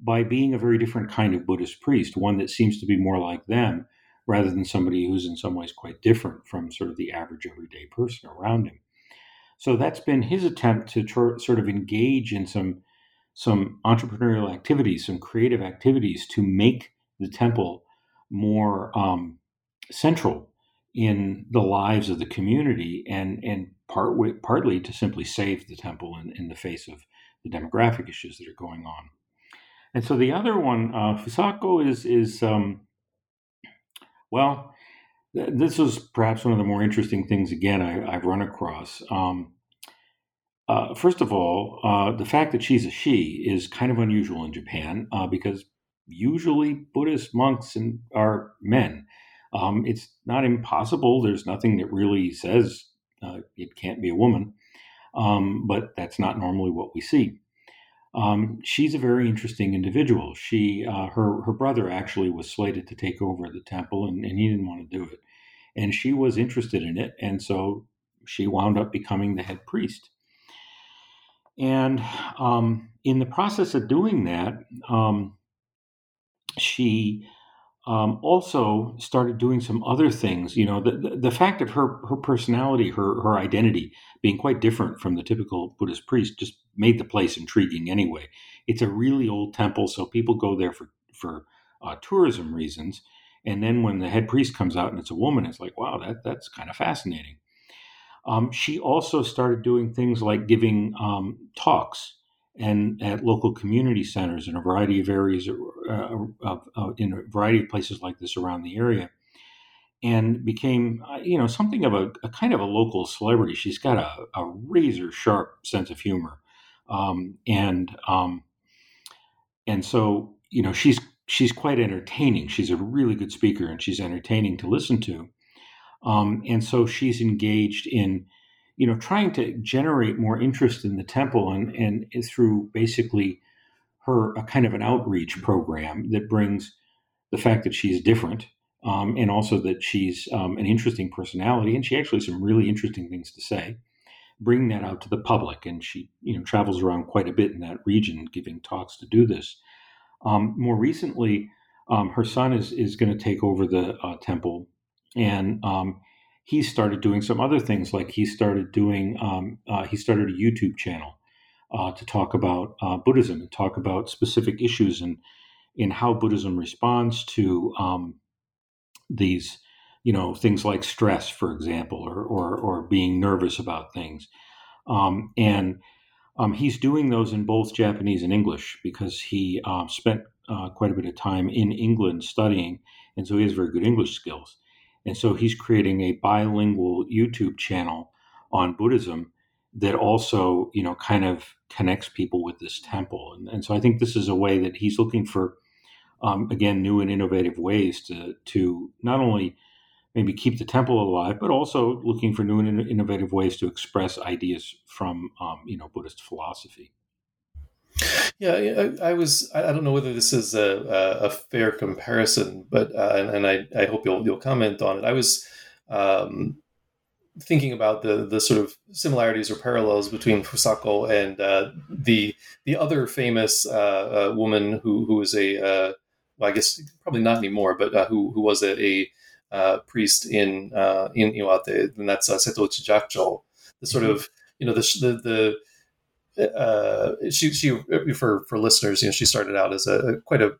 by being a very different kind of Buddhist priest, one that seems to be more like them rather than somebody who's in some ways quite different from sort of the average everyday person around him. So that's been his attempt to tr- sort of engage in some some entrepreneurial activities, some creative activities to make the temple more um, central in the lives of the community and and part partly to simply save the temple in, in the face of the demographic issues that are going on. And so the other one, uh, Fusako, is is um, well, th- this is perhaps one of the more interesting things again I, have run across. Um, uh, first of all, uh, the fact that she's a she is kind of unusual in Japan uh, because usually Buddhist monks and are men. Um, it's not impossible. There's nothing that really says uh, it can't be a woman, um, but that's not normally what we see. Um, she's a very interesting individual. She, uh, her, her brother actually was slated to take over the temple, and, and he didn't want to do it. And she was interested in it, and so she wound up becoming the head priest. And um, in the process of doing that, um, she um, also started doing some other things. You know, the, the, the, fact of her her personality, her her identity being quite different from the typical Buddhist priest, just made the place intriguing. Anyway, it's a really old temple, so people go there for for uh, tourism reasons. And then when the head priest comes out and it's a woman, it's like, wow, that that's kind of fascinating. Um, she also started doing things like giving um, talks and at local community centers in a variety of areas, uh, uh, in a variety of places like this around the area, and became, uh, you know, something of a, a, kind of a local celebrity. She's got a, a razor sharp sense of humor, um, and um, and so you know she's she's quite entertaining. She's a really good speaker, and she's entertaining to listen to. Um, and so she's engaged in you know, trying to generate more interest in the temple and, and through basically her a kind of an outreach program that brings the fact that she's different um, and also that she's um, an interesting personality and she actually has some really interesting things to say bring that out to the public. And she you know travels around quite a bit in that region giving talks to do this. Um, more recently um, her son is is going to take over the uh, temple. And um, he started doing some other things like he started doing um, uh, he started a youtube channel uh, to talk about uh, buddhism and talk about specific issues and in how buddhism responds to um, these you know things like stress for example or or, or being nervous about things. Um, and um, he's doing those in both japanese and english because he um, spent uh, quite a bit of time in england studying and so he has very good english skills and so he's creating a bilingual YouTube channel on Buddhism that also, you know, kind of connects people with this temple. And, and so I think this is a way that he's looking for, um, again, new and innovative ways to, to not only maybe keep the temple alive, but also looking for new and innovative ways to express ideas from, um, you know, Buddhist philosophy. Yeah, I, I, was. I don't know whether this is a, a fair comparison, but uh, and, and I, I, hope you'll you'll comment on it. I was um, thinking about the the sort of similarities or parallels between Fusako and uh, the the other famous uh, uh woman who who was a uh, well, I guess probably not anymore, but uh, who who was a, a uh, priest in uh, in Iwate, and that's uh, Setouchi Jakucho. The sort mm-hmm. of you know the the the uh, she she for for listeners, you know, she started out as a, quite a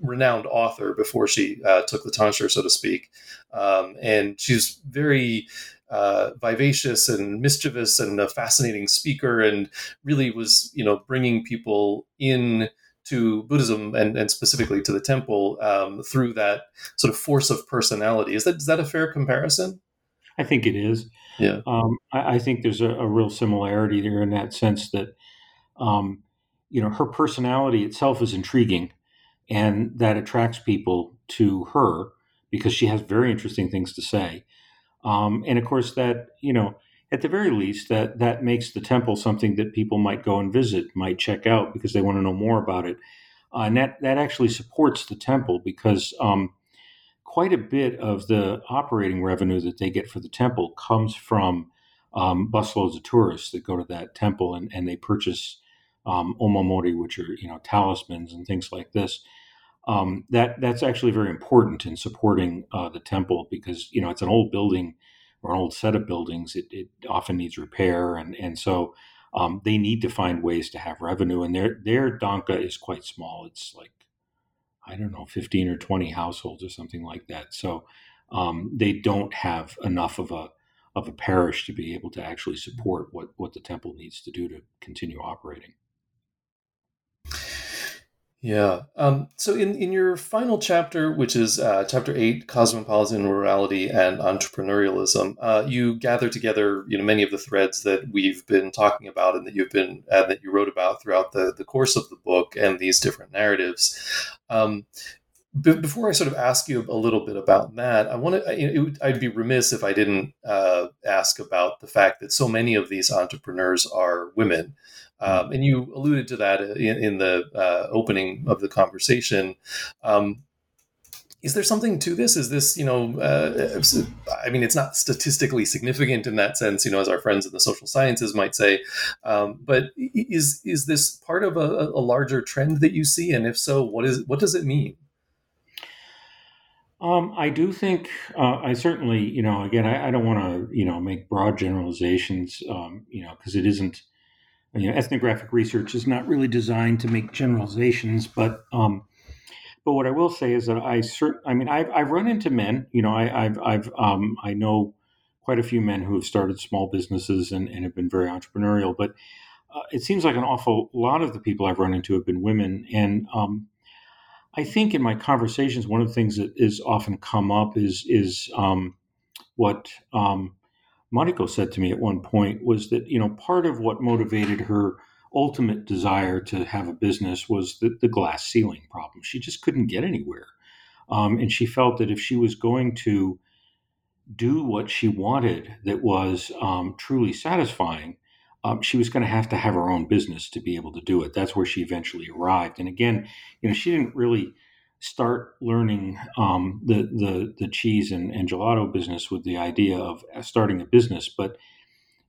renowned author before she uh, took the tonsure, so to speak, um, and she's very uh, vivacious and mischievous and a fascinating speaker, and really was you know bringing people in to Buddhism and, and specifically to the temple um, through that sort of force of personality. Is that is that a fair comparison? I think it is. Yeah. Um, I, I, think there's a, a, real similarity there in that sense that, um, you know, her personality itself is intriguing, and that attracts people to her because she has very interesting things to say. Um, and of course, that you know, at the very least, that that makes the temple something that people might go and visit, might check out because they want to know more about it. Uh, and that that actually supports the temple because um, quite a bit of the operating revenue that they get for the temple comes from um, busloads of tourists that go to that temple and, and they purchase um, omamori, which are you know talismans and things like this. Um, that that's actually very important in supporting uh, the temple because you know it's an old building or an old set of buildings, it, it often needs repair, and and so um, they need to find ways to have revenue. And their their danka is quite small. It's like I don't know, fifteen or twenty households or something like that. So um, they don't have enough of a of a parish to be able to actually support what what the temple needs to do to continue operating. Yeah. Um, so in, in your final chapter, which is uh, chapter eight, cosmopolitan rurality and entrepreneurialism, uh, you gather together you know many of the threads that we've been talking about and that you've been uh, that you wrote about throughout the, the course of the book and these different narratives. Um, before I sort of ask you a little bit about that, I want to. I'd be remiss if I didn't uh, ask about the fact that so many of these entrepreneurs are women. Um, and you alluded to that in, in the uh, opening of the conversation. Um, is there something to this? Is this, you know, uh, I mean, it's not statistically significant in that sense, you know, as our friends in the social sciences might say. Um, but is is this part of a, a, larger trend that you see? And if so, what is what does it mean? Um, I do think uh, I certainly, you know, again, I, I don't want to, you know, make broad generalizations, um, you know, because it isn't you know, ethnographic research is not really designed to make generalizations, but um, but what I will say is that I cert- I mean, I've, I've run into men. You know, I, have I've um, I know quite a few men who have started small businesses and, and have been very entrepreneurial, but uh, it seems like an awful lot of the people I've run into have been women, and um, I think in my conversations, one of the things that is often come up is is um, what um, Mariko said to me at one point was that, you know, part of what motivated her ultimate desire to have a business was the, the glass ceiling problem. She just couldn't get anywhere. Um, and she felt that if she was going to do what she wanted that was um, truly satisfying, um, she was going to have to have her own business to be able to do it. That's where she eventually arrived. And again, you know, she didn't really start learning um, the, the the cheese and, and, gelato business with the idea of starting a business, but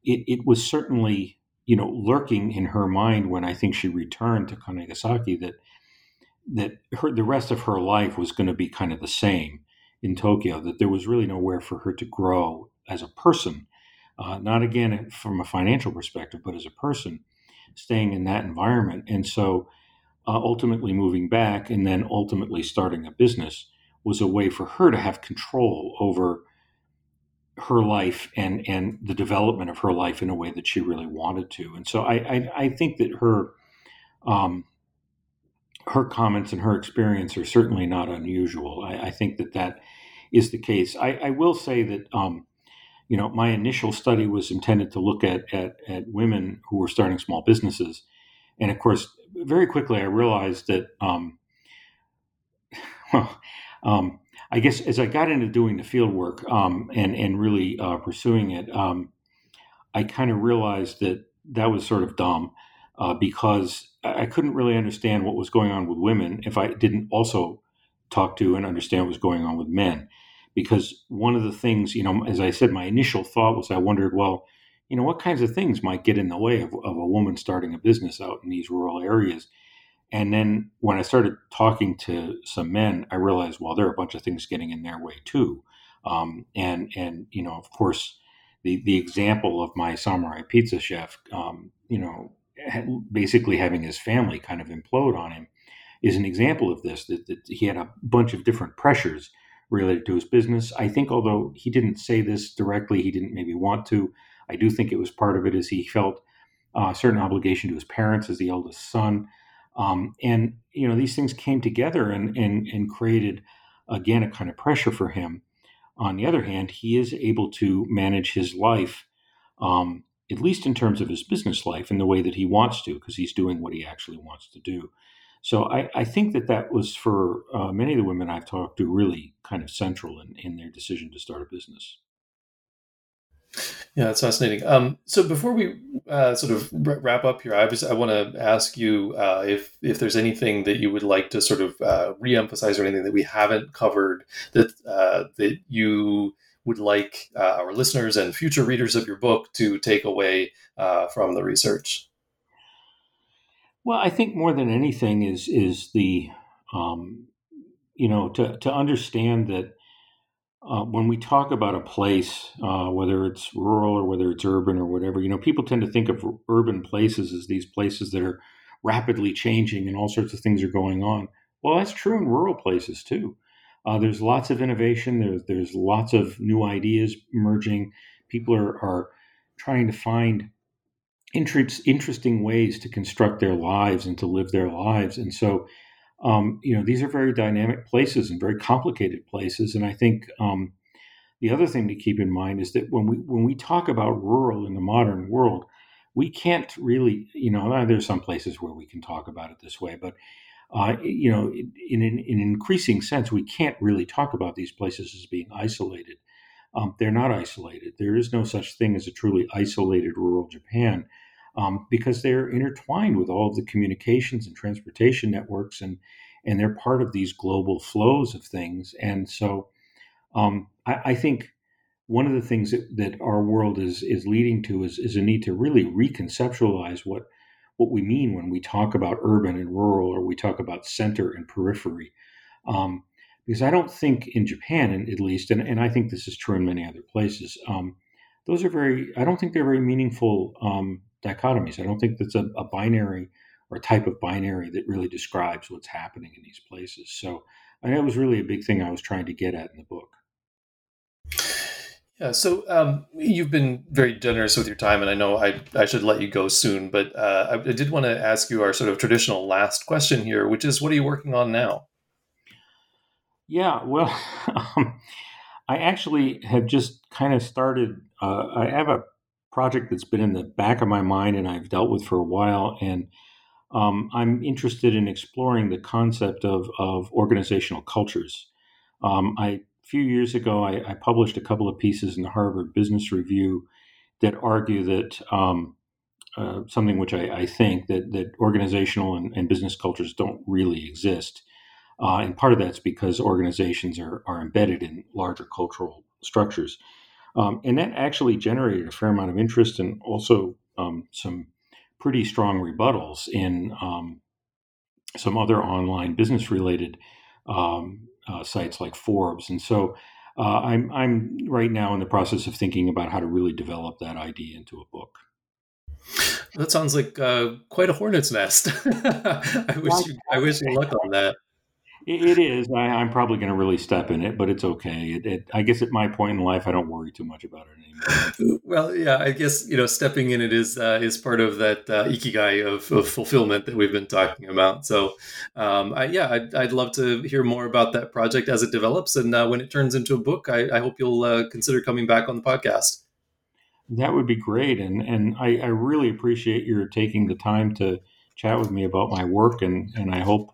it, it was certainly you know lurking in her mind when I think she returned to Kanegasaki that that her the rest of her life was going to be kind of the same in Tokyo. That there was really nowhere for her to grow as a person, uh, not again from a financial perspective, but as a person, staying in that environment, and so uh, ultimately moving back and then ultimately starting a business was a way for her to have control over her life and and the development of her life in a way that she really wanted to. And so I I, I think that her um, her comments and her experience are certainly not unusual. I, I think that that is the case. I, I will say that um, you know my initial study was intended to look at, at at women who were starting small businesses, and of course very quickly I realized that, um, well, um, I guess as I got into doing the field work um, and and really uh, pursuing it, um, I kind of realized that that was sort of dumb uh, because I couldn't really understand what was going on with women if I didn't also talk to and understand what was going on with men. Because one of the things, you know, as I said, my initial thought was I wondered, well, you know, what kinds of things might get in the way of, of a woman starting a business out in these rural areas? And then when I started talking to some men, I realized, well, there are a bunch of things getting in their way too. Um, and and you know, of course, the the example of my samurai pizza chef, um, you know, basically having his family kind of implode on him, is an example of this. That, that he had a bunch of different pressures related to his business. I think, although he didn't say this directly, he didn't maybe want to. I do think it was part of it as he felt uh, a certain obligation to his parents as the eldest son. Um, and you know these things came together and, and and created again a kind of pressure for him. On the other hand, he is able to manage his life, um, at least in terms of his business life, in the way that he wants to, because he's doing what he actually wants to do. So I, I think that that was for uh, many of the women I've talked to really kind of central in, in their decision to start a business. Yeah, that's fascinating. Um, so before we uh, sort of wrap up here, I was I want to ask you uh, if if there's anything that you would like to sort of uh, reemphasize or anything that we haven't covered that uh, that you would like uh, our listeners and future readers of your book to take away uh, from the research. Well, I think more than anything is is the um, you know to to understand that uh, when we talk about a place, uh, whether it's rural or whether it's urban or whatever, you know, people tend to think of urban places as these places that are rapidly changing and all sorts of things are going on. Well, that's true in rural places too. Uh, there's lots of innovation. There's there's lots of new ideas emerging. People are are trying to find interesting ways to construct their lives and to live their lives. And so, um, you know, these are very dynamic places and very complicated places. And I think um, the other thing to keep in mind is that when we when we talk about rural in the modern world, we can't really, you know, there's some places where we can talk about it this way, but uh, you know, in, in, in, an increasing sense, we can't really talk about these places as being isolated. Um, they're not isolated. There is no such thing as a truly isolated rural Japan um, because they're intertwined with all of the communications and transportation networks, and and they're part of these global flows of things. And so, um, I, I, think one of the things that, that our world is is leading to is, is a need to really reconceptualize what what we mean when we talk about urban and rural, or we talk about center and periphery. Um, because I don't think in Japan, at least, and, and I think this is true in many other places, um, those are very, I don't think they're very meaningful um, dichotomies. I don't think that's a, a, binary or a type of binary that really describes what's happening in these places. So I know it was really a big thing I was trying to get at in the book. Yeah, so um, you've been very generous with your time, and I know I, I should let you go soon, but uh, I, I did want to ask you our sort of traditional last question here, which is what are you working on now? Yeah, well, um, I actually have just kind of started. Uh, I have a project that's been in the back of my mind and I've dealt with for a while, and um, I'm interested in exploring the concept of, of organizational cultures. Um, I few years ago, I, I, published a couple of pieces in the Harvard Business Review that argue that um, uh, something which I, I, think that that organizational and, and, business cultures don't really exist, uh, and part of that's because organizations are are embedded in larger cultural structures, um, and that actually generated a fair amount of interest and also um, some pretty strong rebuttals in um, some other online business related um, uh, sites like Forbes. And so uh, I'm, I'm right now in the process of thinking about how to really develop that idea into a book. That sounds like uh, quite a hornet's nest. I wish you, I wish you luck on that. It is. I, am probably going to really step in it, but it's okay. It, it, I guess at my point in life, I don't worry too much about it anymore. Well, yeah, I guess you know, stepping in it is uh, is part of that uh, ikigai of, of, fulfillment that we've been talking about. So, um, I, yeah, I'd, I'd, love to hear more about that project as it develops, and uh, when it turns into a book, I, I hope you'll uh, consider coming back on the podcast. That would be great, and and I, I really appreciate your taking the time to chat with me about my work, and and I hope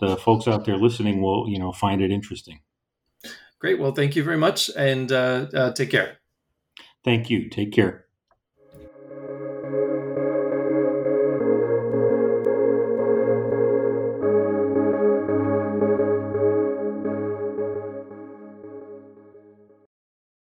the folks out there listening will you know find it interesting. Great. Well, thank you very much, and uh, uh, take care. Thank you. Take care.